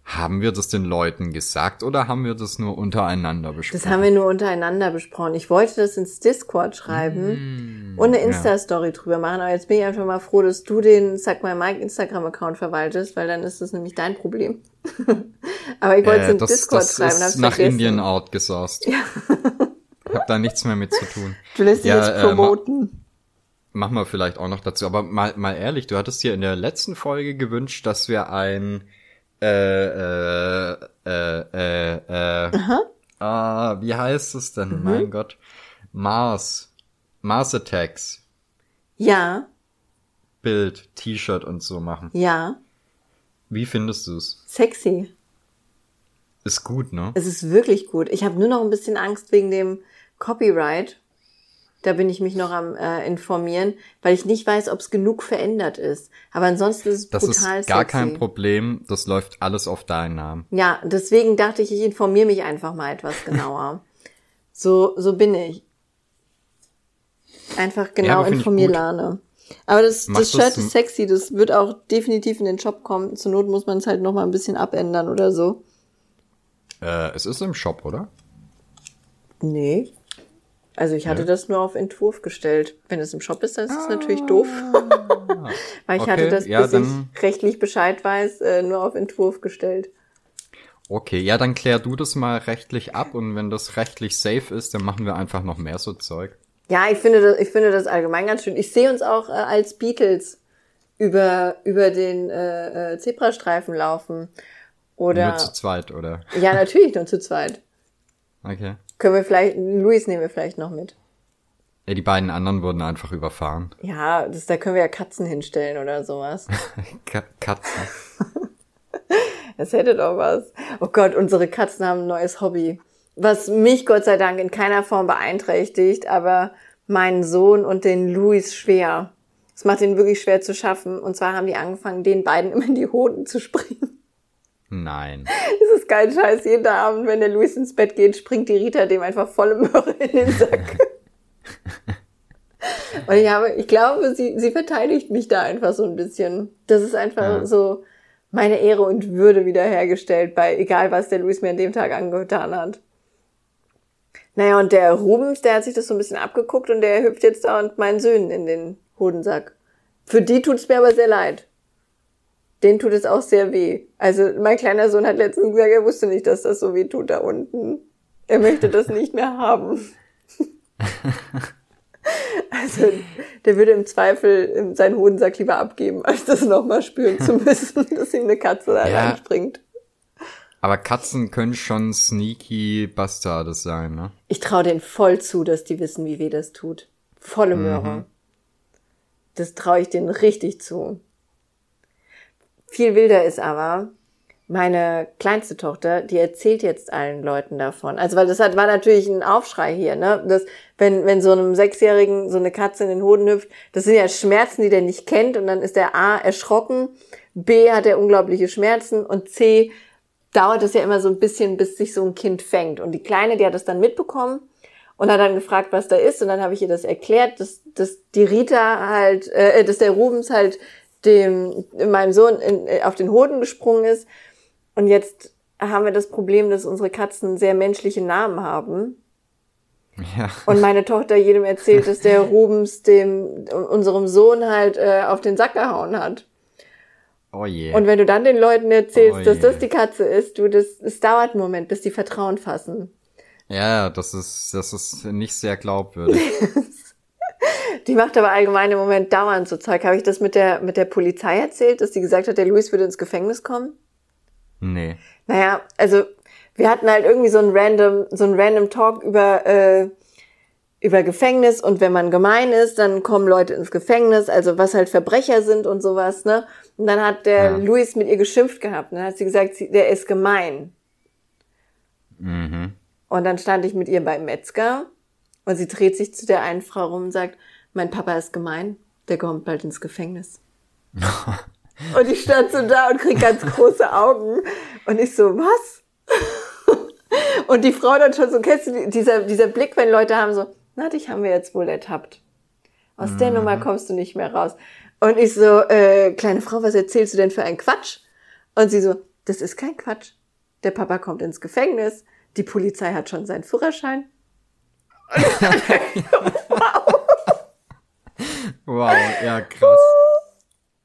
haben wir das den Leuten gesagt oder haben wir das nur untereinander besprochen? Das haben wir nur untereinander besprochen. Ich wollte das ins Discord schreiben und eine Insta-Story drüber machen, aber jetzt bin ich einfach mal froh, dass du den Sag mal Mike Instagram-Account verwaltest, weil dann ist das nämlich dein Problem. (laughs) aber ich wollte es äh, das, Discord das schreiben, ist hab's nach vergessen. Indien outgesourced. Ja. hab da nichts mehr mit zu tun. (laughs) Du lässt dich Ja, jetzt äh, ma- promoten. Machen wir vielleicht auch noch dazu. Aber mal, mal ehrlich, du hattest dir in der letzten Folge gewünscht, dass wir ein äh, äh, äh, äh, äh, ah, wie heißt es denn? Mhm. Mein Gott. Mars. Mars Attacks. ja, Bild, T-Shirt und so machen. ja, Wie findest du's? sexy. Ist gut, ne? Es ist wirklich gut. Ich habe nur noch ein bisschen Angst wegen dem Copyright. Da bin ich mich noch am äh, informieren, weil ich nicht weiß, ob es genug verändert ist. Aber ansonsten ist es Das brutal ist gar sexy. kein Problem. Das läuft alles auf deinen Namen. Ja, deswegen dachte ich, ich informiere mich einfach mal etwas (laughs) genauer. so, so bin ich. Einfach genau aber find ich informier gut. Lane. Aber das, das das Shirt ist sexy, das wird auch definitiv in den Shop kommen. Zur Not muss man es halt noch mal ein bisschen abändern oder so. Äh, es ist im Shop, oder? Nee. Also ich hatte Ja. das nur auf Entwurf gestellt. Wenn es im Shop ist, dann ist es natürlich doof. (laughs) Weil ich Okay, hatte das, ja, bis ich rechtlich Bescheid weiß, äh, nur auf Entwurf gestellt. Okay, ja, dann klär du das mal rechtlich ab und wenn das rechtlich safe ist, dann machen wir einfach noch mehr so Zeug. Ja, ich finde das, ich finde das allgemein ganz schön. Ich sehe uns auch äh, als Beatles über, über den äh, äh, Zebrastreifen laufen. Oder Nur zu zweit, oder? ja, (laughs) natürlich nur zu zweit. Okay. Können wir vielleicht, Luis nehmen wir vielleicht noch mit. Ja, die beiden anderen wurden einfach überfahren. (laughs) Ja, das, da können wir ja Katzen hinstellen oder sowas. (laughs) Ka Katzen. (laughs) Das hätte doch was. Oh Gott, unsere Katzen haben ein neues Hobby. Was mich Gott sei Dank in keiner Form beeinträchtigt, aber meinen Sohn und den Luis schwer. Es macht ihn wirklich schwer zu schaffen. Und zwar haben die angefangen, den beiden immer in die Hoden zu springen. Nein. Das ist kein Scheiß. Jeden Abend, wenn der Luis ins Bett geht, springt die Rita dem einfach volle Möhre in den Sack. (laughs) Und ich habe, ich glaube, sie, sie verteidigt mich da einfach so ein bisschen. Das ist einfach Ja. so meine Ehre und Würde wiederhergestellt bei egal was der Luis mir an dem Tag angetan hat. Naja, und der Rubens, der hat sich das so ein bisschen abgeguckt und der hüpft jetzt da und meinen Söhnen in den Hodensack. Für die tut's mir aber sehr leid. Den tut es auch sehr weh. Also mein kleiner Sohn hat letztens gesagt, er wusste nicht, dass das so weh tut da unten. Er möchte das nicht mehr haben. (laughs) Also der würde im Zweifel seinen Hodensack lieber abgeben, als das nochmal spüren zu müssen, (laughs) dass ihm eine Katze da Ja. reinspringt. Aber Katzen können schon sneaky Bastarde sein, ne? Ich traue denen voll zu, dass die wissen, wie weh das tut. Volle Möhre. Das traue ich denen richtig zu. Viel wilder ist aber, meine kleinste Tochter, die erzählt jetzt allen Leuten davon. Also, weil das hat, war natürlich ein Aufschrei hier, ne? Das, wenn, wenn so einem Sechsjährigen so eine Katze in den Hoden hüpft, das sind ja Schmerzen, die der nicht kennt und dann ist der A erschrocken, B hat er unglaubliche Schmerzen und C dauert es ja immer so ein bisschen, bis sich so ein Kind fängt. Und die Kleine, die hat das dann mitbekommen und hat dann gefragt, was da ist. Und dann habe ich ihr das erklärt, dass, dass die Rita halt, äh, dass der Rubens halt dem meinem Sohn in, äh, auf den Hoden gesprungen ist. Und jetzt haben wir das Problem, dass unsere Katzen sehr menschliche Namen haben. Ja. Und meine Tochter jedem erzählt, dass der (laughs) Rubens dem unserem Sohn halt äh, auf den Sack gehauen hat. Oh je. Und wenn du dann den Leuten erzählst, Oh dass je. das die Katze ist, du, das, es dauert einen Moment, bis die Vertrauen fassen. ja, das ist, das ist nicht sehr glaubwürdig. (laughs) Die macht aber allgemein im Moment dauernd so Zeug. Habe ich das mit der, mit der Polizei erzählt, dass die gesagt hat, der Luis würde ins Gefängnis kommen? Nee. Naja, also wir hatten halt irgendwie so ein random, so ein random Talk über, äh, über Gefängnis und wenn man gemein ist, dann kommen Leute ins Gefängnis, also was halt Verbrecher sind und sowas, ne? Und dann hat der Ja. Luis mit ihr geschimpft gehabt. Und dann hat sie gesagt, sie, der ist gemein. Mhm. Und dann stand ich mit ihr beim Metzger und sie dreht sich zu der einen Frau rum und sagt, mein Papa ist gemein, der kommt bald ins Gefängnis. (laughs) und ich stand so da und krieg ganz große Augen und ich so, was? (laughs) und die Frau dann schon so, kennst du die- dieser, dieser Blick, wenn Leute haben so, na, dich haben wir jetzt wohl ertappt. Aus der Nummer kommst du nicht mehr raus. Und ich so, äh, kleine Frau, was erzählst du denn für einen Quatsch? Und sie so, das ist kein Quatsch. Der Papa kommt ins Gefängnis. Die Polizei hat schon seinen Führerschein. (laughs) Wow, ja, krass.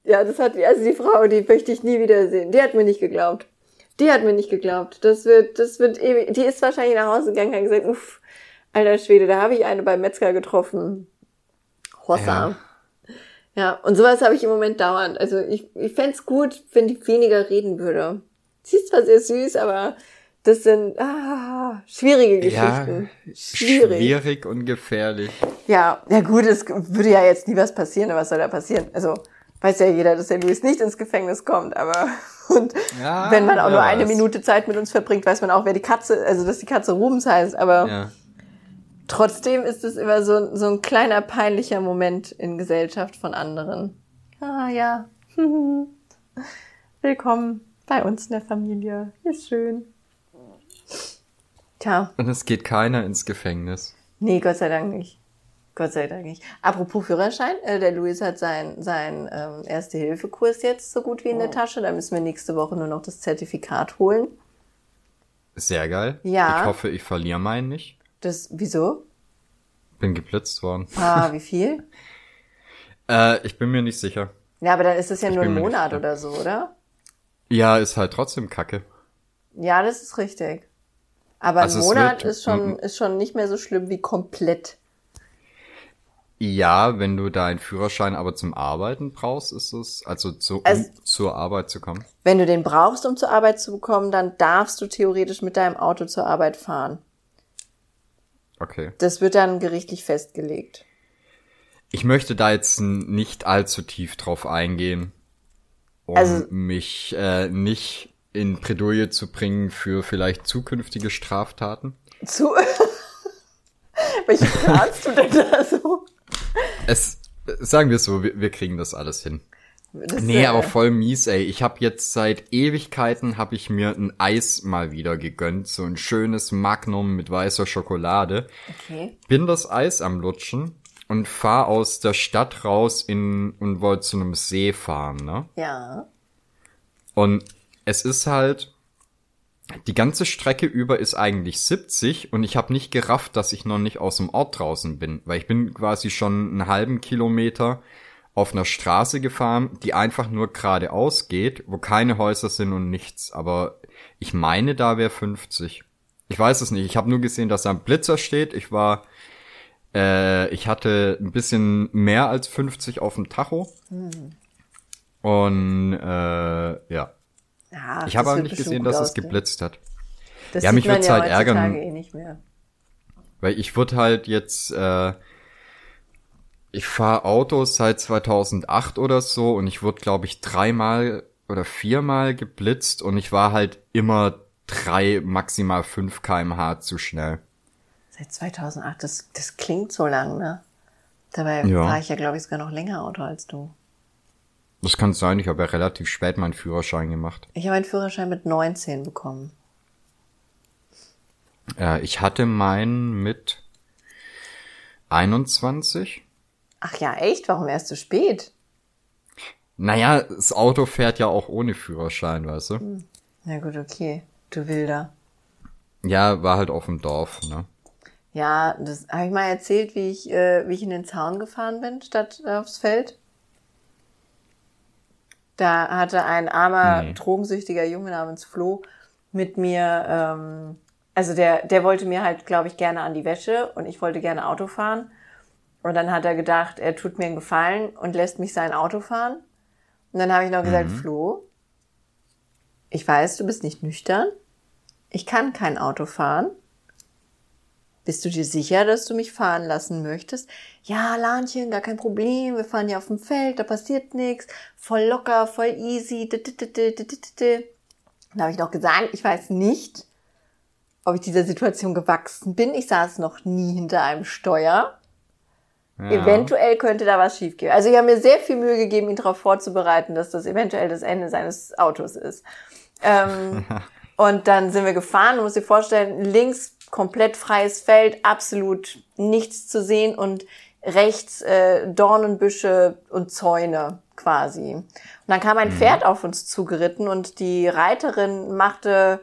Ja, das hat, also die Frau, die möchte ich nie wiedersehen. Die hat mir nicht geglaubt. Die hat mir nicht geglaubt. Das wird, das wird ewig. Die ist wahrscheinlich nach Hause gegangen und hat gesagt, uff, alter Schwede, da habe ich eine beim Metzger getroffen. Hossa. Ja, und sowas habe ich im Moment dauernd. Also ich, ich fänd's gut, wenn die weniger reden würde. Sie ist zwar sehr süß, aber das sind ah, schwierige Ja, Geschichten. Schwierig. schwierig und gefährlich. Ja, ja gut, es würde ja jetzt nie was passieren, aber was soll da passieren? Also weiß ja jeder, dass der Luis nicht ins Gefängnis kommt, aber (laughs) und Ja, wenn man auch wer nur eine. Minute Zeit mit uns verbringt, weiß man auch, wer die Katze, also dass die Katze Rubens heißt, aber Ja. trotzdem ist es immer so, so ein kleiner peinlicher Moment in Gesellschaft von anderen. Ah ja, (laughs) willkommen bei uns in der Familie, ist schön. Tja, Und es geht keiner ins Gefängnis. Nee, Gott sei Dank nicht. Gott sei Dank nicht. Apropos Führerschein, äh, der Luis hat seinen sein, ähm, Erste-Hilfe-Kurs jetzt so gut wie in der Tasche. Da müssen wir nächste Woche nur noch das Zertifikat holen. Sehr geil. Ja. Ich hoffe, ich verliere meinen nicht. Das, wieso? Bin geblitzt worden. Ah, (laughs) wie viel? Äh, ich bin mir nicht sicher. Ja, aber dann ist es ja Ich nur ein Monat oder so, oder? Ja, ist halt trotzdem kacke. Ja, das ist richtig. Aber Also ein Monat wird- ist schon, ist schon nicht mehr so schlimm wie komplett. Ja, wenn du deinen Führerschein aber zum Arbeiten brauchst, ist es, also zu, um Also- zur Arbeit zu kommen. Wenn du den brauchst, um zur Arbeit zu bekommen, dann darfst du theoretisch mit deinem Auto zur Arbeit fahren. Okay. Das wird dann gerichtlich festgelegt. Ich möchte da jetzt nicht allzu tief drauf eingehen, um Also- mich äh, nicht in Bredouille zu bringen für vielleicht zukünftige Straftaten. Zu. (laughs) Welche planst du denn da so? Es, sagen wir es so, wir, wir kriegen das alles hin. Das, Nee, aber voll mies, ey. Ich habe jetzt seit Ewigkeiten habe ich mir ein Eis mal wieder gegönnt, so ein schönes Magnum mit weißer Schokolade. Okay. Bin das Eis am lutschen und fahr aus der Stadt raus in und wollte zu einem See fahren, ne? Ja. Und es ist halt die ganze Strecke über ist eigentlich 70 und ich habe nicht gerafft, dass ich noch nicht aus dem Ort draußen bin, weil ich bin quasi schon einen halben Kilometer auf einer Straße gefahren, die einfach nur geradeaus geht, wo keine Häuser sind und nichts. Aber ich meine, da wäre 50. Ich weiß es nicht. Ich habe nur gesehen, dass da ein Blitzer steht. Ich war, äh, ich hatte ein bisschen mehr als 50 auf dem Tacho. Und äh, ja, ja ich habe aber nicht gesehen, dass es ausgehen. geblitzt hat. Das Ja, mich man würd's ja halt ärgern. Eh nicht mehr. Weil ich wurde halt jetzt, äh, ich fahre Autos seit 2008 oder so und ich wurde, glaube ich, dreimal oder viermal geblitzt und ich war halt immer drei, maximal fünf kmh zu schnell. Seit 2008, das, das klingt so lang, ne? Dabei Ja. fahre ich ja, glaube ich, sogar noch länger Auto als du. Das kann sein, ich habe ja relativ spät meinen Führerschein gemacht. Ich habe meinen Führerschein mit 19 bekommen. Äh, ich hatte meinen mit 21. Ach ja, echt? Warum erst so spät? Naja, das Auto fährt ja auch ohne Führerschein, weißt du? Na gut, okay. Du Wilder. Ja, war halt auf dem Dorf, ne? Ja, das habe ich mal erzählt, wie ich, äh, wie ich in den Zaun gefahren bin, statt äh, aufs Feld. Da hatte ein armer, Nee. drogensüchtiger Junge namens Flo mit mir, ähm, also der, der wollte mir halt, glaube ich, gerne an die Wäsche und ich wollte gerne Auto fahren. Und dann hat er gedacht, er tut mir einen Gefallen und lässt mich sein Auto fahren. Und dann habe ich noch gesagt, Flo, ich weiß, du bist nicht nüchtern. Ich kann kein Auto fahren. Bist du dir sicher, dass du mich fahren lassen möchtest? Ja, Lahnchen, gar kein Problem. Wir fahren hier auf dem Feld, da passiert nichts. Voll locker, voll easy. Dann habe ich noch gesagt, ich weiß nicht, ob ich dieser Situation gewachsen bin. Ich saß noch nie hinter einem Steuer. Ja. Eventuell könnte da was schiefgehen. Also ich habe mir sehr viel Mühe gegeben, ihn darauf vorzubereiten, dass das eventuell das Ende seines Autos ist. Ähm, (laughs) und dann sind wir gefahren, du musst dir vorstellen, links komplett freies Feld, absolut nichts zu sehen und rechts äh, Dornenbüsche und Zäune quasi. Und dann kam ein Pferd auf uns zugeritten und die Reiterin machte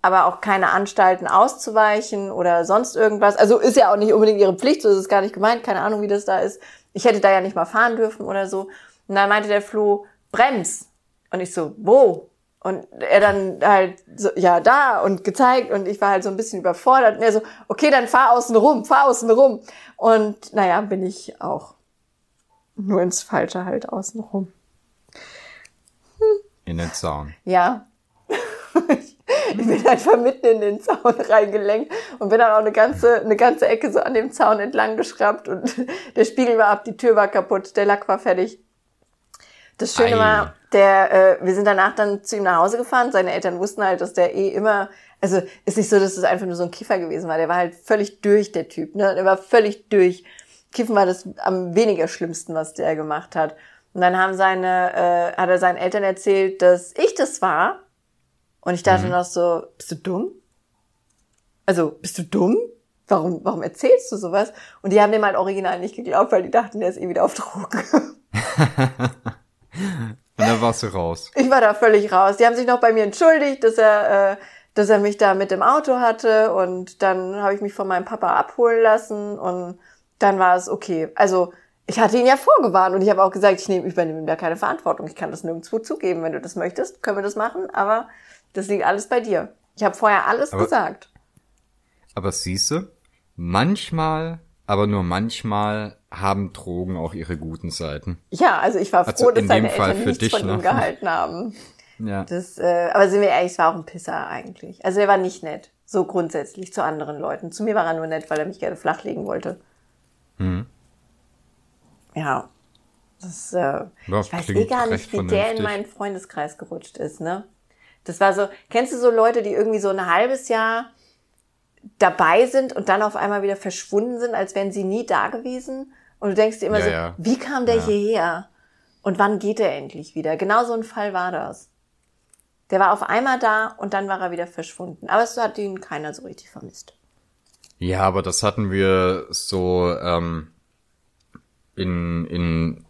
aber auch keine Anstalten auszuweichen oder sonst irgendwas. Also ist ja auch nicht unbedingt ihre Pflicht, so ist es gar nicht gemeint, keine Ahnung, wie das da ist. Ich hätte da ja nicht mal fahren dürfen oder so. Und dann meinte der Flo, brems. Und ich so, wo? Und er dann halt so, ja, da und gezeigt und ich war halt so ein bisschen überfordert. Und er so, okay, dann fahr außen rum, fahr außen rum. Und naja, bin ich auch nur ins Falsche halt außen rum. In den Zaun. Ja. (laughs) ich bin einfach mitten in den Zaun reingelenkt und bin dann auch eine ganze, eine ganze Ecke so an dem Zaun entlang geschraubt und (laughs) der Spiegel war ab, die Tür war kaputt, der Lack war fertig. Das Schöne Ei. war, der, äh, wir sind danach dann zu ihm nach Hause gefahren. Seine Eltern wussten halt, dass der eh immer, also ist nicht so, dass es einfach nur so ein Kiffer gewesen war. Der war halt völlig durch, der Typ. Ne? Der war völlig durch. Kiffen war das am weniger schlimmsten, was der gemacht hat. Und dann haben seine, äh, hat er seinen Eltern erzählt, dass ich das war. Und ich dachte noch so, bist du dumm? Also, bist du dumm? Warum, warum erzählst du sowas? Und die haben dem halt original nicht geglaubt, weil die dachten, der ist eh wieder auf Drogen. (laughs) (laughs) Und dann warst du raus. (laughs) Ich war da völlig raus. Die haben sich noch bei mir entschuldigt, dass er, äh, dass er mich da mit im Auto hatte und dann habe ich mich von meinem Papa abholen lassen und dann war es okay. Also ich hatte ihn ja vorgewarnt und ich habe auch gesagt, ich nehme, übernehme da keine Verantwortung. Ich kann das nirgendwo zugeben. Wenn du das möchtest, können wir das machen, aber das liegt alles bei dir. Ich habe vorher alles Aber- gesagt. Aber siehste, manchmal, aber nur manchmal haben Drogen auch ihre guten Seiten. Ja, also ich war froh, Also dass in seine Fall Eltern nichts dich, von ihm ne? gehalten haben. Ja. Das, äh, aber sind wir ehrlich, es war auch ein Pisser eigentlich. Also er war nicht nett, so grundsätzlich zu anderen Leuten. Zu mir war er nur nett, weil er mich gerne flachlegen wollte. Mhm. Ja, das, äh, Ja, ich weiß eh gar nicht, wie der in vernünftig. meinen Freundeskreis gerutscht ist, ne? Das war so, kennst du so Leute, die irgendwie so ein halbes Jahr dabei sind und dann auf einmal wieder verschwunden sind, als wären sie nie da gewesen? Und du denkst dir immer Ja, so, ja. wie kam der Ja. hierher? Und wann geht er endlich wieder? Genau so ein Fall war das. Der war auf einmal da und dann war er wieder verschwunden. Aber es hat ihn keiner so richtig vermisst. Ja, aber das hatten wir so ähm, in, in,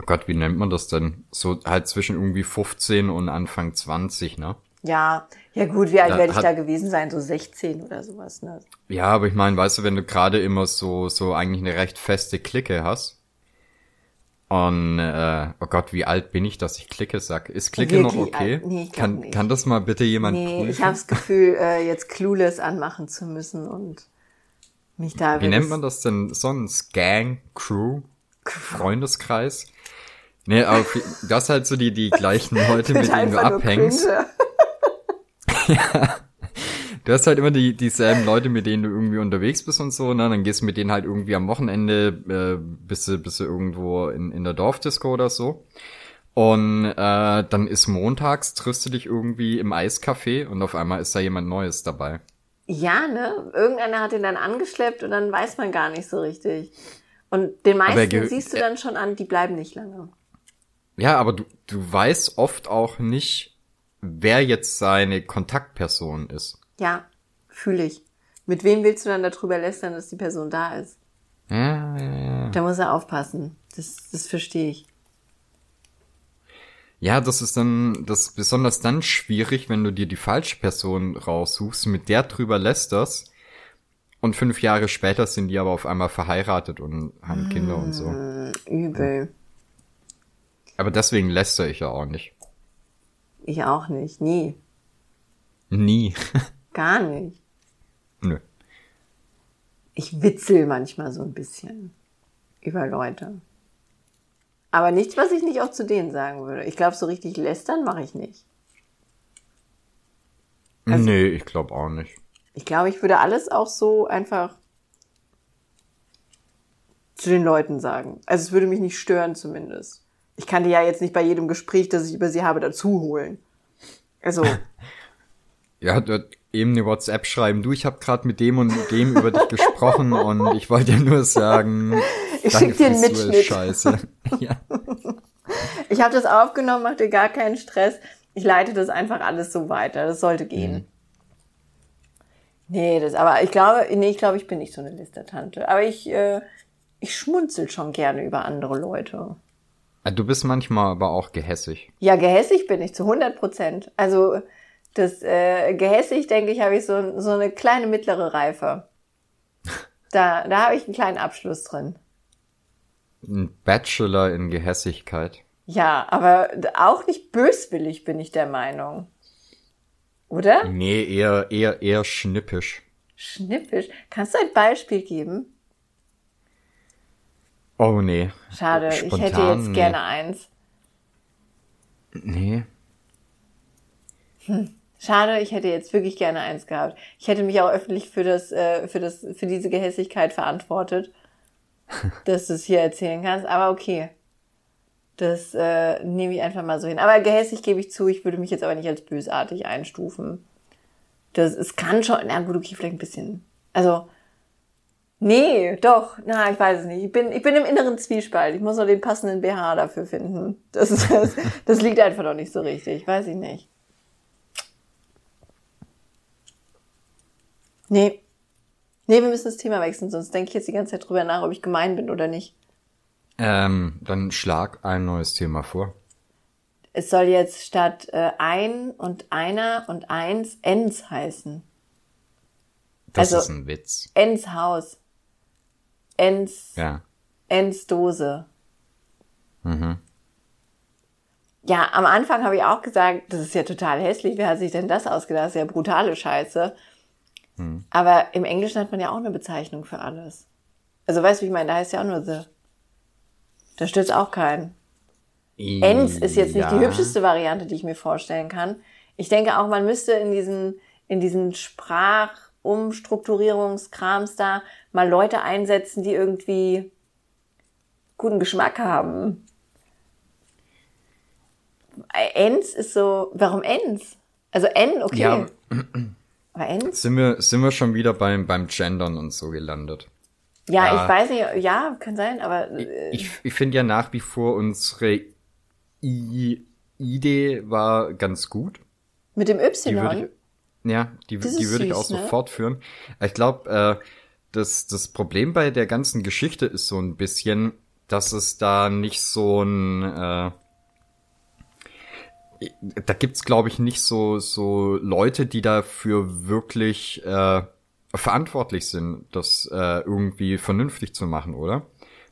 oh Gott, wie nennt man das denn? So halt zwischen irgendwie 15 und Anfang 20, ne? Ja, ja gut, wie alt werde ich hat- da gewesen sein? So 16 oder sowas, ne? Ja, aber ich meine, weißt du, wenn du gerade immer so, so eigentlich eine recht feste Clique hast. Und, äh, oh Gott, wie alt bin ich, dass ich Clique sag? Ist Clique noch Wirklich okay? alt? Nee, ich kann, nicht. kann das mal bitte jemand Nee, prüfen? ich habe das Gefühl, äh, jetzt Clueless anmachen zu müssen und mich da Wie nennt man das denn sonst? Gang, Crew, Freundeskreis? Nee, aber (laughs) das halt so die, die gleichen Leute, mit denen du abhängst. cringe. Du hast halt immer die, dieselben Leute, mit denen du irgendwie unterwegs bist und so, ne? Dann gehst du mit denen halt irgendwie am Wochenende, äh, bist du, bist du irgendwo in, in der Dorfdisco oder so. Und äh, dann ist montags, triffst du dich irgendwie im Eiscafé und auf einmal ist da jemand Neues dabei. Ja, ne? Irgendeiner hat ihn dann angeschleppt und dann weiß man gar nicht so richtig. Und den meisten siehst du dann schon an, die bleiben nicht lange. Ja, aber du, du weißt oft auch nicht, wer jetzt seine Kontaktperson ist. Ja, fühle ich. Mit wem willst du dann darüber lästern, dass die Person da ist? Ja, ja, ja. Da muss er aufpassen. Das, das verstehe ich. Ja, das ist dann, das ist besonders dann schwierig, wenn du dir die falsche Person raussuchst, mit der drüber lästerst und fünf Jahre später sind die aber auf einmal verheiratet und haben Kinder und so. Übel. Aber deswegen läster ich ja auch nicht. Ich auch nicht. Nie. Nie. Gar nicht. Nö. Ich witzel manchmal so ein bisschen. über Leute. Aber nichts, was ich nicht auch zu denen sagen würde. Ich glaube, so richtig lästern mache ich nicht. Also, nee, ich glaube auch nicht. Ich glaube, ich würde alles auch so einfach zu den Leuten sagen. Also es würde mich nicht stören zumindest. Ich kann die ja jetzt nicht bei jedem Gespräch, das ich über sie habe, dazu holen. Also. (laughs) ja, eben eine WhatsApp schreiben. Du, ich habe gerade mit dem und dem über dich gesprochen (laughs) und ich wollte dir nur sagen, ich schick dir einen Mitschnitt. Scheiße. (laughs) ja. Ich habe das aufgenommen, mach dir gar keinen Stress. Ich leite das einfach alles so weiter. Das sollte gehen. Mhm. Nee, das, aber ich glaube, nee, ich glaube, ich bin nicht so eine Listertante. Aber ich, äh, ich schmunzel schon gerne über andere Leute. Du bist manchmal aber auch gehässig. Ja, gehässig bin ich zu 100 Prozent. Also das äh, gehässig, denke ich, habe ich so, so eine kleine mittlere Reife. (laughs) Da, da habe ich einen kleinen Abschluss drin. Ein Bachelor in Gehässigkeit. Ja, aber auch nicht böswillig bin ich der Meinung. Oder? Nee, eher, eher, eher schnippisch. Schnippisch? Kannst du ein Beispiel geben? Oh nee. Schade, Spontan, ich hätte jetzt nee. gerne eins. Nee. Hm. Schade, ich hätte jetzt wirklich gerne eins gehabt. Ich hätte mich auch öffentlich für das, äh, für das, für diese Gehässigkeit verantwortet, (laughs) dass du es hier erzählen kannst. Aber okay. Das äh, nehme ich einfach mal so hin. Aber gehässig gebe ich zu, ich würde mich jetzt aber nicht als bösartig einstufen. Das, es kann schon, na gut, okay, vielleicht ein bisschen. Also, nee, doch, na, ich weiß es nicht. Ich bin, ich bin im inneren Zwiespalt. Ich muss noch den passenden BH dafür finden. Das, das, das liegt einfach noch nicht so richtig. Weiß ich nicht. Nee. Nee, wir müssen das Thema wechseln, sonst denke ich jetzt die ganze Zeit drüber nach, ob ich gemein bin oder nicht. Ähm, dann schlag ein neues Thema vor. Es soll jetzt statt äh, ein und einer und eins Ens heißen. Das also, ist ein Witz. Ens Haus. Ens. Ja. Ens Dose. Mhm. Ja, am Anfang habe ich auch gesagt, das ist ja total hässlich. Wer hat sich denn das ausgedacht? Das ist ja brutale Scheiße. Mhm. Aber im Englischen hat man ja auch eine Bezeichnung für alles. Also weißt du, wie ich meine? Da heißt ja auch nur the. Da stürzt auch keinen. Ens ist jetzt nicht ja. die hübscheste Variante, die ich mir vorstellen kann. Ich denke auch, man müsste in diesen, in diesen Sprachumstrukturierungskrams da mal Leute einsetzen, die irgendwie guten Geschmack haben. Ens ist so, warum Ens? Also N, okay. Ja. Aber Ens? Sind wir, sind wir schon wieder beim, beim Gendern und so gelandet. Ja, ja, ich weiß nicht, ja, kann sein, aber. Äh, ich, ich finde ja nach wie vor unsere I Idee war ganz gut. Mit dem Y? Ja, die, die würde ich auch so ne? fortführen. Ich glaube, äh, das, das Problem bei der ganzen Geschichte ist so ein bisschen, dass es da nicht so ein äh, da gibt's glaube ich nicht so so Leute, die dafür wirklich äh, verantwortlich sind, das äh, irgendwie vernünftig zu machen, oder?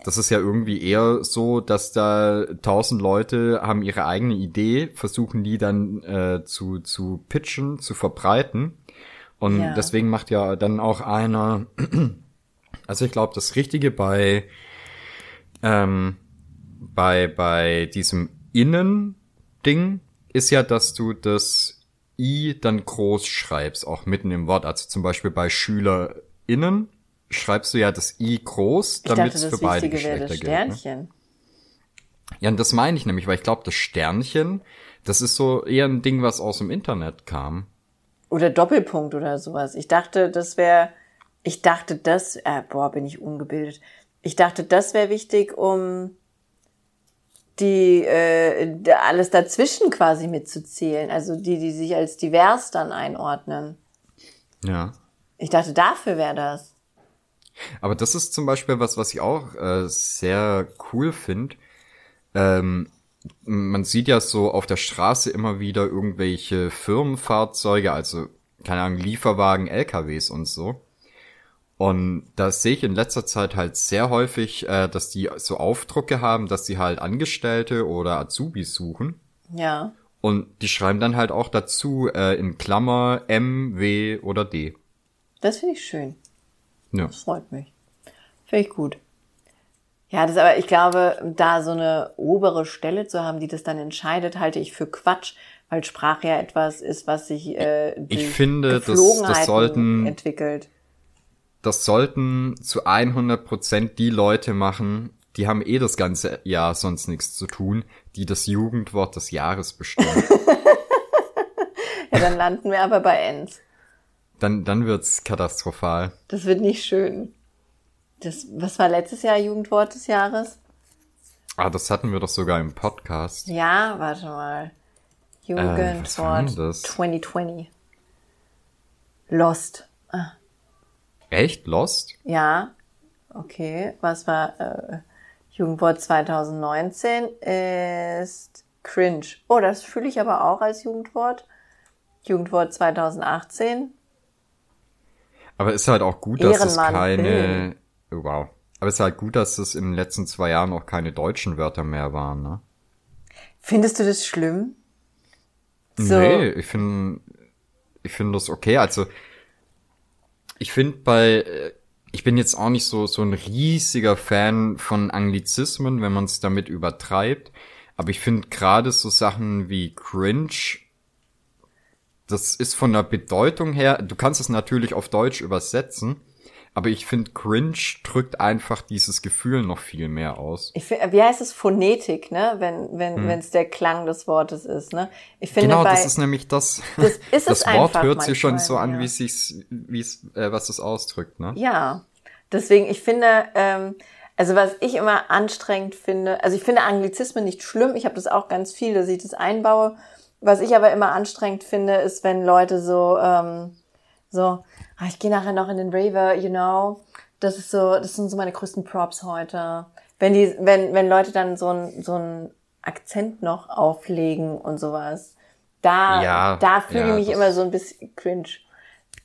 Das ist ja irgendwie eher so, dass da tausend Leute haben ihre eigene Idee, versuchen die dann äh, zu, zu pitchen, zu verbreiten. Und ja. deswegen macht ja dann auch einer, (clears throat) also ich glaube, das Richtige bei, ähm, bei, bei diesem Innen-Ding ist ja, dass du das I dann groß schreibst, auch mitten im Wort. Also zum Beispiel bei SchülerInnen schreibst du ja das I groß, damit es für beide Geschlechter gilt. Ne? Ja, und das meine ich nämlich, weil ich glaube, das Sternchen, das ist so eher ein Ding, was aus dem Internet kam. Oder Doppelpunkt oder sowas. Ich dachte, das wäre, ich dachte, das, äh, boah, bin ich ungebildet. Ich dachte, das wäre wichtig, um die äh, alles dazwischen quasi mitzuzählen, also die, die sich als divers dann einordnen. Ja. Ich dachte, dafür wäre das. Aber das ist zum Beispiel was, was ich auch äh, sehr cool finde. Ähm, man sieht ja so auf der Straße immer wieder irgendwelche Firmenfahrzeuge, also keine Ahnung, Lieferwagen, LKWs und so. Und da sehe ich in letzter Zeit halt sehr häufig, äh, dass die so Aufdrucke haben, dass sie halt Angestellte oder Azubis suchen. Ja. Und die schreiben dann halt auch dazu äh, in Klammer M, W oder D. Das finde ich schön. Ja. Das freut mich. Finde ich gut. Ja, das aber, ich glaube, da so eine obere Stelle zu haben, die das dann entscheidet, halte ich für Quatsch, weil Sprache ja etwas ist, was sich äh, ich finde, das, das sollten entwickelt. Das sollten zu 100 Prozent die Leute machen, die haben eh das ganze Jahr sonst nichts zu tun, die das Jugendwort des Jahres bestimmen. (laughs) ja, dann landen wir aber bei Ens. Dann, dann wird's katastrophal. Das wird nicht schön. Das, was war letztes Jahr Jugendwort des Jahres? Ah, das hatten wir doch sogar im Podcast. Ja, warte mal. Jugendwort äh, 2020. Lost. Ah. Echt? Lost? Ja. Okay. Was war äh, Jugendwort 2019? Ist cringe. Oh, das fühle ich aber auch als Jugendwort. Jugendwort 2018. Aber ist halt auch gut, dass es keine. Oh, wow. Aber ist halt gut, dass es in den letzten zwei Jahren auch keine deutschen Wörter mehr waren, ne? Findest du das schlimm? So. Nee, ich finde, ich finde das okay. Also, ich finde bei, äh, ich bin jetzt auch nicht so, so ein riesiger Fan von Anglizismen, wenn man es damit übertreibt. Aber ich finde gerade so Sachen wie cringe, das ist von der Bedeutung her, du kannst es natürlich auf Deutsch übersetzen, aber ich finde, cringe drückt einfach dieses Gefühl noch viel mehr aus. Ich find, wie heißt es Phonetik, ne? Wenn wenn hm. wenn es der Klang des Wortes ist, ne? Ich finde genau, bei, das ist nämlich das. Das, (laughs) ist das Wort hört sich schon so an, ja. wie es wie es äh, was es ausdrückt, ne? Ja, deswegen ich finde, ähm, also was ich immer anstrengend finde, also ich finde Anglizismen nicht schlimm. Ich habe das auch ganz viel, dass ich das einbaue. Was ich aber immer anstrengend finde, ist, wenn Leute so ähm, so ah, ich gehe nachher noch in den Raver, you know. Das ist so, das sind so meine größten Props heute. Wenn die, wenn, wenn Leute dann so ein, so ein Akzent noch auflegen und sowas. Da, ja, da fühle ja, ich mich immer so ein bisschen cringe.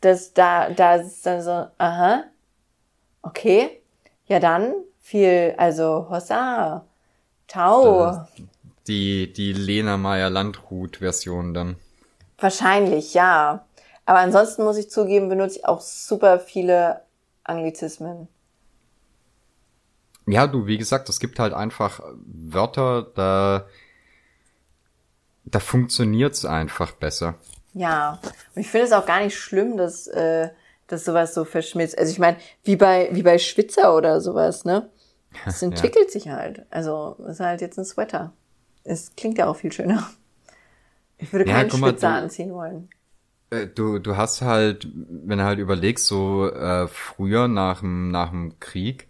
Das, da, da ist dann so, aha, okay, ja dann, viel, also Hossa, Tau. Die, die Lena Meyer Landrut Version dann. Wahrscheinlich, ja. Aber ansonsten muss ich zugeben, benutze ich auch super viele Anglizismen. Ja, du, wie gesagt, es gibt halt einfach Wörter, da, da funktioniert's einfach besser. Ja, und ich finde es auch gar nicht schlimm, dass, äh, dass sowas so verschmilzt. Also ich meine, wie bei, wie bei Schwitzer oder sowas, ne? Es (laughs) entwickelt ja. sich halt. Also, es ist halt jetzt ein Sweater. Es klingt ja auch viel schöner. Ich würde keinen ja, Schwitzer mal, du, anziehen wollen. Äh, du, du hast halt, wenn du halt überlegst, so äh, früher nach dem nach dem Krieg,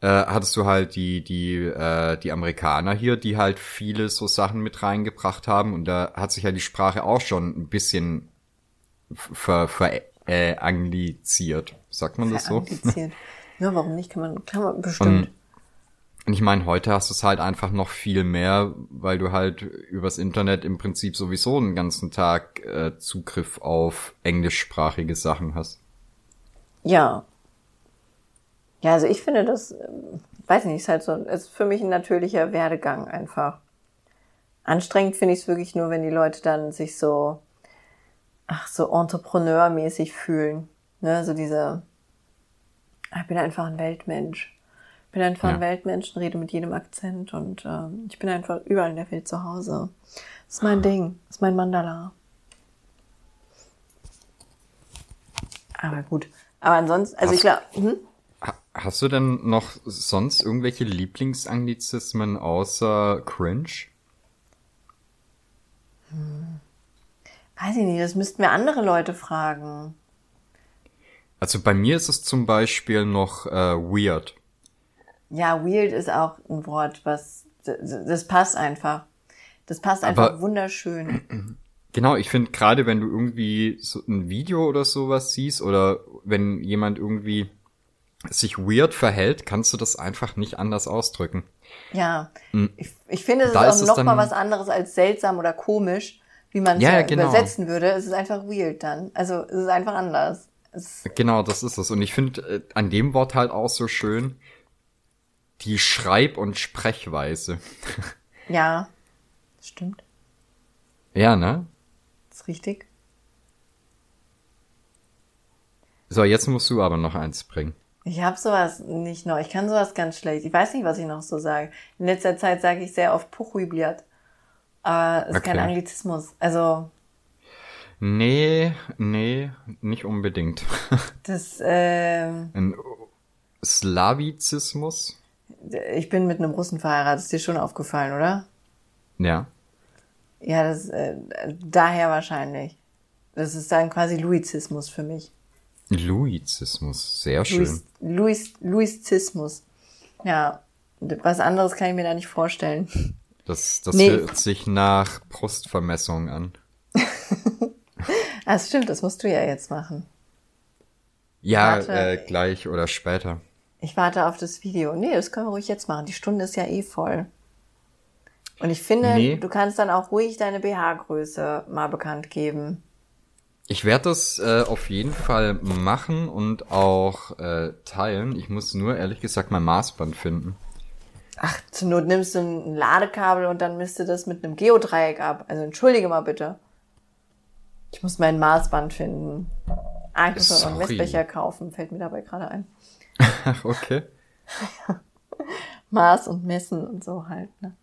äh, hattest du halt die die äh, die Amerikaner hier, die halt viele so Sachen mit reingebracht haben und da hat sich ja die Sprache auch schon ein bisschen ver, ver äh, angliziert, sagt man das so? (laughs) Ja, warum nicht? Kann man, kann man bestimmt. Und und ich meine, heute hast du es halt einfach noch viel mehr, weil du halt übers Internet im Prinzip sowieso einen ganzen Tag äh, Zugriff auf englischsprachige Sachen hast. Ja. Ja, also ich finde das, äh, weiß nicht, ist halt so, ist für mich ein natürlicher Werdegang einfach. Anstrengend finde ich es wirklich nur, wenn die Leute dann sich so, ach, so entrepreneurmäßig fühlen. Ne, so diese, ich bin einfach ein Weltmensch bin einfach ja. ein Weltmensch, rede mit jedem Akzent und äh, ich bin einfach überall in der Welt zu Hause. Das ist mein Ding, das ist mein Mandala. Aber gut. Aber ansonsten, also hast, ich glaube. Hm? Hast du denn noch sonst irgendwelche Lieblingsanglizismen außer cringe? Hm. Weiß ich nicht, das müssten wir andere Leute fragen. Also bei mir ist es zum Beispiel noch äh, weird. Ja, weird ist auch ein Wort, was das passt einfach. Das passt einfach Aber, wunderschön. (clears throat) Genau, ich finde gerade, wenn du irgendwie so ein Video oder sowas siehst oder wenn jemand irgendwie sich weird verhält, kannst du das einfach nicht anders ausdrücken. Ja, mhm. ich, ich finde, es da ist auch noch mal was anderes als seltsam oder komisch, wie man es ja, genau. übersetzen würde. Es ist einfach weird dann. Also es ist einfach anders. Es genau, das ist es. Und ich finde äh, an dem Wort halt auch so schön, die Schreib- und Sprechweise. (laughs) Ja, stimmt. Ja, ne? Das ist richtig. So, jetzt musst du aber noch eins bringen. Ich habe sowas nicht noch. Ich kann sowas ganz schlecht. Ich weiß nicht, was ich noch so sage. In letzter Zeit sage ich sehr oft Puchuibliat. Aber es ist kein Okay. Anglizismus. Also Nee, nee, nicht unbedingt. (laughs) das, ähm, Ein Slavizismus? Ich bin mit einem Russen verheiratet. Ist dir schon aufgefallen, oder? Ja. Ja, das äh, daher wahrscheinlich. Das ist dann quasi Luizismus für mich. Luizismus, sehr schön. Luis, Luis, Luizismus. Ja, was anderes kann ich mir da nicht vorstellen. Das, das Nee. hört sich nach Brustvermessung an. (laughs) Ah, das stimmt, das musst du ja jetzt machen. Ja, Warte. äh, gleich oder später. Ich warte auf das Video. Nee, das können wir ruhig jetzt machen. Die Stunde ist ja eh voll. Und ich finde, Nee. du kannst dann auch ruhig deine BH-Größe mal bekannt geben. Ich werde das äh, auf jeden Fall machen und auch äh, teilen. Ich muss nur ehrlich gesagt mein Maßband finden. Ach, zur Not nimmst du ein Ladekabel und dann misst du das mit einem Geodreieck ab. Also entschuldige mal bitte. Ich muss mein Maßband finden. Ah, ich muss noch einen. Messbecher kaufen, fällt mir dabei gerade ein. Ach, (laughs) okay. Maß und Messen und so halt, ne?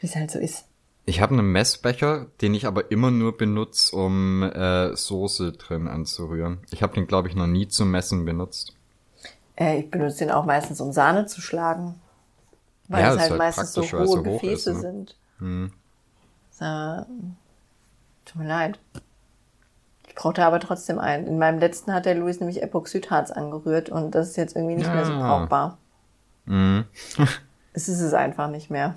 Wie es halt so ist. Ich habe einen Messbecher, den ich aber immer nur benutze, um äh, Soße drin anzurühren. Ich habe den, glaube ich, noch nie zum Messen benutzt. Äh, ich benutze den auch meistens, um Sahne zu schlagen. Weil Ja, es halt halt meistens so hohe so Gefäße ist, ne? sind. Hm. So, tut mir leid. Ich brauchte aber trotzdem einen. In meinem letzten hat der Luis nämlich Epoxidharz angerührt und das ist jetzt irgendwie nicht mehr so Ah. brauchbar. Mhm. (laughs) Es ist es einfach nicht mehr.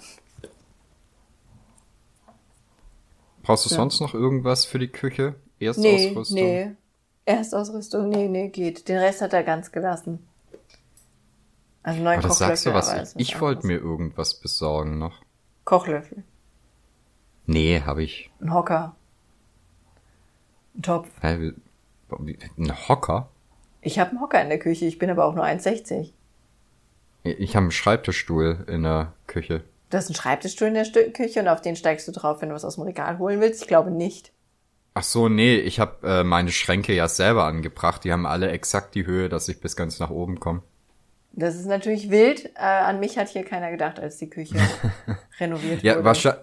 Brauchst du Ja. sonst noch irgendwas für die Küche? Nee, Erstausrüstung? nee. Erstausrüstung, nee, nee, geht. Den Rest hat er ganz gelassen. Also neun Aber das Kochlöffel. sagst du was. ist Ich wollte mir irgendwas besorgen noch. Kochlöffel. Nee, habe ich. Ein Hocker. Ein Topf. Hä, Ein Hocker? Ich habe einen Hocker in der Küche, ich bin aber auch nur 1,60. Ich habe einen Schreibtischstuhl in der Küche. Du hast einen Schreibtischstuhl in der Küche und auf den steigst du drauf, wenn du was aus dem Regal holen willst? Ich glaube nicht. Ach so, nee, ich habe äh, meine Schränke ja selber angebracht. Die haben alle exakt die Höhe, dass ich bis ganz nach oben komme. Das ist natürlich wild. Äh, an mich hat hier keiner gedacht, als die Küche (laughs) renoviert Ja, wurde. wahrscheinlich,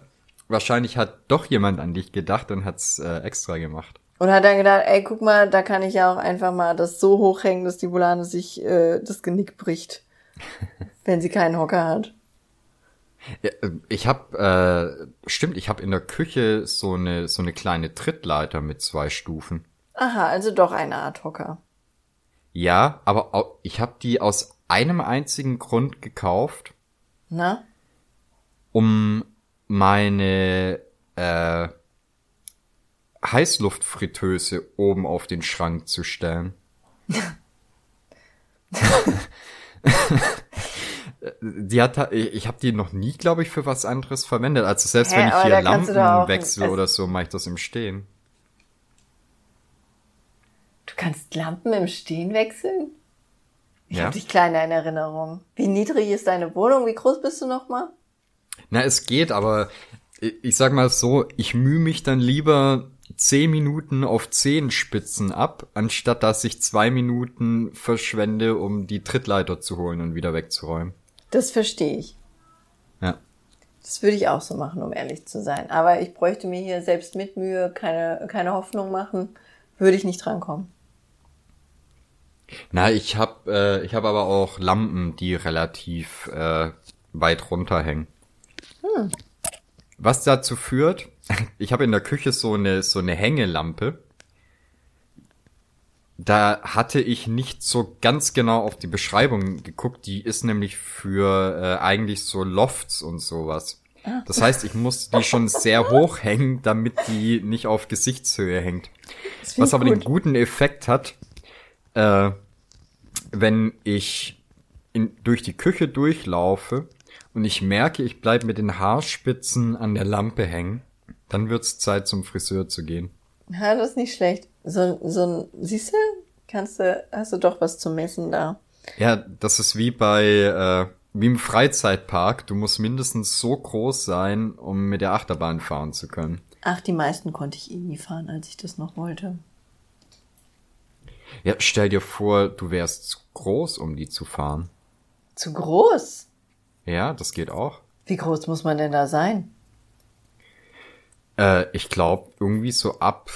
wahrscheinlich hat doch jemand an dich gedacht und hat's äh, extra gemacht. Und hat dann gedacht, ey, guck mal, da kann ich ja auch einfach mal das so hochhängen, dass die Volane sich äh, das Genick bricht, (laughs) wenn sie keinen Hocker hat. Ja, äh, ich habe, äh, stimmt, ich habe in der Küche so eine so eine kleine Trittleiter mit zwei Stufen. Aha, also doch eine Art Hocker. Ja, aber au- ich habe die aus einem einzigen Grund gekauft, Na? um meine äh, Heißluftfritteuse oben auf den Schrank zu stellen. (laughs) die hat, ich habe die noch nie, glaube ich, für was anderes verwendet. Also selbst Hä, wenn ich hier Lampen wechsle oder so, mache ich das im Stehen. Du kannst Lampen im Stehen wechseln? Ich Ja. hab dich kleiner in Erinnerung. Wie niedrig ist deine Wohnung? Wie groß bist du nochmal? Na, es geht, aber ich, ich sag mal so, ich mühe mich dann lieber zehn Minuten auf Zehenspitzen ab, anstatt dass ich zwei Minuten verschwende, um die Trittleiter zu holen und wieder wegzuräumen. Das verstehe ich. Ja. Das würde ich auch so machen, um ehrlich zu sein. Aber ich bräuchte mir hier selbst mit Mühe keine, keine Hoffnung machen. Würde ich nicht drankommen. Na, ich hab, äh, ich hab aber auch Lampen, die relativ äh, weit runterhängen. Was dazu führt, (laughs) ich habe in der Küche so eine so eine Hängelampe. Da hatte ich nicht so ganz genau auf die Beschreibung geguckt. Die ist nämlich für äh, eigentlich so Lofts und sowas. Das heißt, ich musste die schon sehr hoch hängen, damit die nicht auf Gesichtshöhe hängt. Was aber gut. den guten Effekt hat, äh, wenn ich in, durch die Küche durchlaufe und ich merke, ich bleib mit den Haarspitzen an der Lampe hängen, dann wird's Zeit zum Friseur zu gehen. Ja, das ist nicht schlecht. So, so ein, siehst du, kannst du, hast du doch was zu messen da. Ja, das ist wie bei äh, wie im Freizeitpark. Du musst mindestens so groß sein, um mit der Achterbahn fahren zu können. Ach, die meisten konnte ich eh nie fahren, als ich das noch wollte. Ja, stell dir vor, du wärst zu groß, um die zu fahren. Zu groß? Ja, das geht auch. Wie groß muss man denn da sein? Äh, ich glaube, irgendwie so ab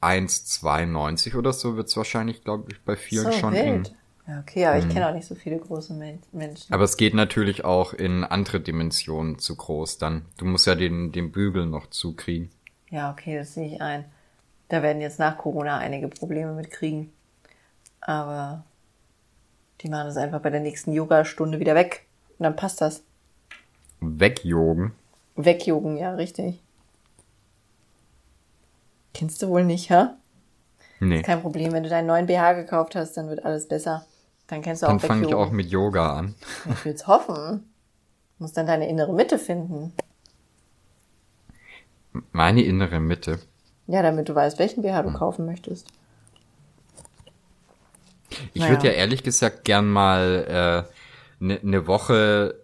1,92 oder so wird's wahrscheinlich, glaube ich, bei vielen so schon wild. Ja, okay, aber ich kenne auch nicht so viele große Men Menschen. Aber es geht natürlich auch in andere Dimensionen zu groß dann. Du musst ja den, den Bügel noch zukriegen. Ja, okay, das sehe ich ein. Da werden jetzt nach Corona einige Probleme mit kriegen. Aber die machen das einfach bei der nächsten Yoga-Stunde wieder weg. Und dann passt das. Wegjogen. Wegjogen, ja, richtig. Kennst du wohl nicht, hä? Nee. Kein Problem, wenn du deinen neuen BH gekauft hast, dann wird alles besser. Dann kennst du Dann auch fange ich auch mit Yoga an. Ich will's hoffen. Du musst dann deine innere Mitte finden. Meine innere Mitte. Ja, damit du weißt, welchen BH du Hm. kaufen möchtest. Ich Naja. würde ja ehrlich gesagt gern mal eine äh, ne- ne Woche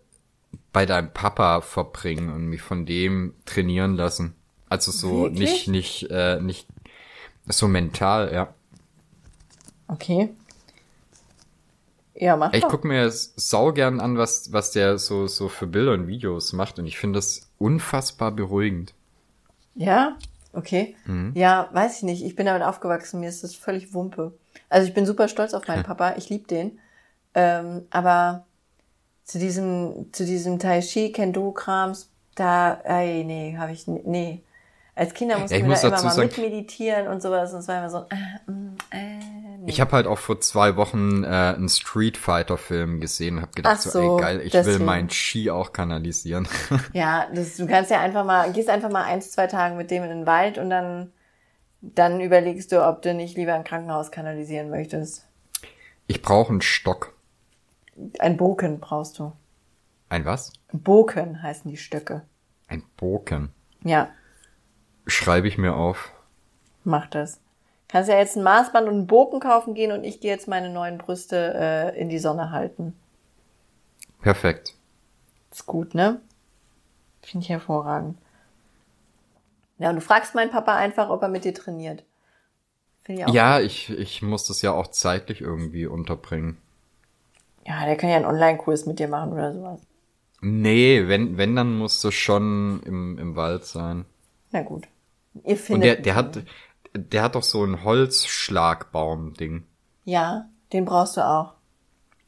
bei deinem Papa verbringen und mich von dem trainieren lassen. Also so Wirklich? nicht nicht äh, nicht so mental, ja. Okay. Ja, mach Ich doch. guck mir sau gern an, was was der so so für Bilder und Videos macht und ich finde das unfassbar beruhigend. Ja, okay. Mhm. Ja, weiß ich nicht. Ich bin damit aufgewachsen. Mir ist das völlig Wumpe. Also ich bin super stolz auf meinen Papa. Ich liebe den. Ähm, aber zu diesem, zu diesem Tai Chi Kendo-Krams, da, ey, nee, habe ich, nee. Als Kinder mussten Ja, ich wir muss da immer mal sagen- mitmeditieren und sowas. Und es war immer so, äh, äh, nee. Ich habe halt auch vor zwei Wochen äh, einen Street Fighter Film gesehen und habe gedacht Ach so, so, ey geil, ich deswegen. will meinen Chi auch kanalisieren. (laughs) Ja, das, du kannst ja einfach mal, gehst einfach mal eins, zwei Tage mit dem in den Wald und dann, dann überlegst du, ob du nicht lieber ein Krankenhaus kanalisieren möchtest. ich brauche einen Stock. Ein Boken brauchst du. Ein was? Boken heißen die Stöcke. Ein Boken. Ja, Schreibe ich mir auf. mach das. Kannst ja jetzt ein Maßband und einen Boken kaufen gehen und ich gehe jetzt meine neuen Brüste äh, in die Sonne halten. Perfekt. Ist gut, ne? Finde ich hervorragend. Ja, und du fragst meinen Papa einfach, ob er mit dir trainiert. Finde ich auch. Ja, ich, ich muss das ja auch zeitlich irgendwie unterbringen. Ja, der kann ja einen Online-Kurs mit dir machen oder sowas. Nee, wenn, wenn, dann muss das schon im, im Wald sein. Na gut. Ihr Und findet. der, der hat, der hat doch so ein Holzschlagbaum-Ding. Ja, den brauchst du auch.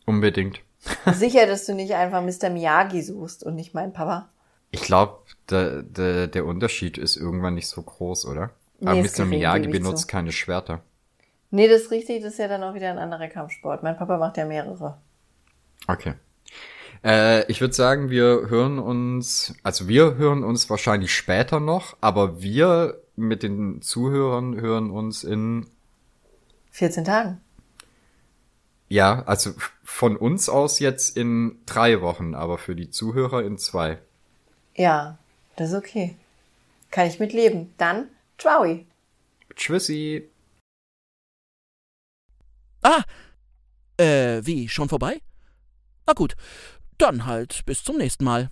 Unbedingt. (laughs) Sicher, dass du nicht einfach Mr. Miyagi suchst und nicht meinen Papa. Ich glaube, der, der, der Unterschied ist irgendwann nicht so groß, oder? Aber Nee, ist Mr. Miyagi benutzt zu. keine Schwerter. Nee, das ist richtig, das ist ja dann auch wieder ein anderer Kampfsport. Mein Papa macht ja mehrere. Okay. Äh, ich würde sagen, wir hören uns, also wir hören uns wahrscheinlich später noch, aber wir mit den Zuhörern hören uns in, 14 Tagen. ja, also von uns aus jetzt in drei Wochen, aber für die Zuhörer in zwei. Ja, das ist okay. Kann ich mit leben. Dann, Tschwaui. Tschüssi. Ah, äh, wie, schon vorbei? Na gut, dann halt bis zum nächsten Mal.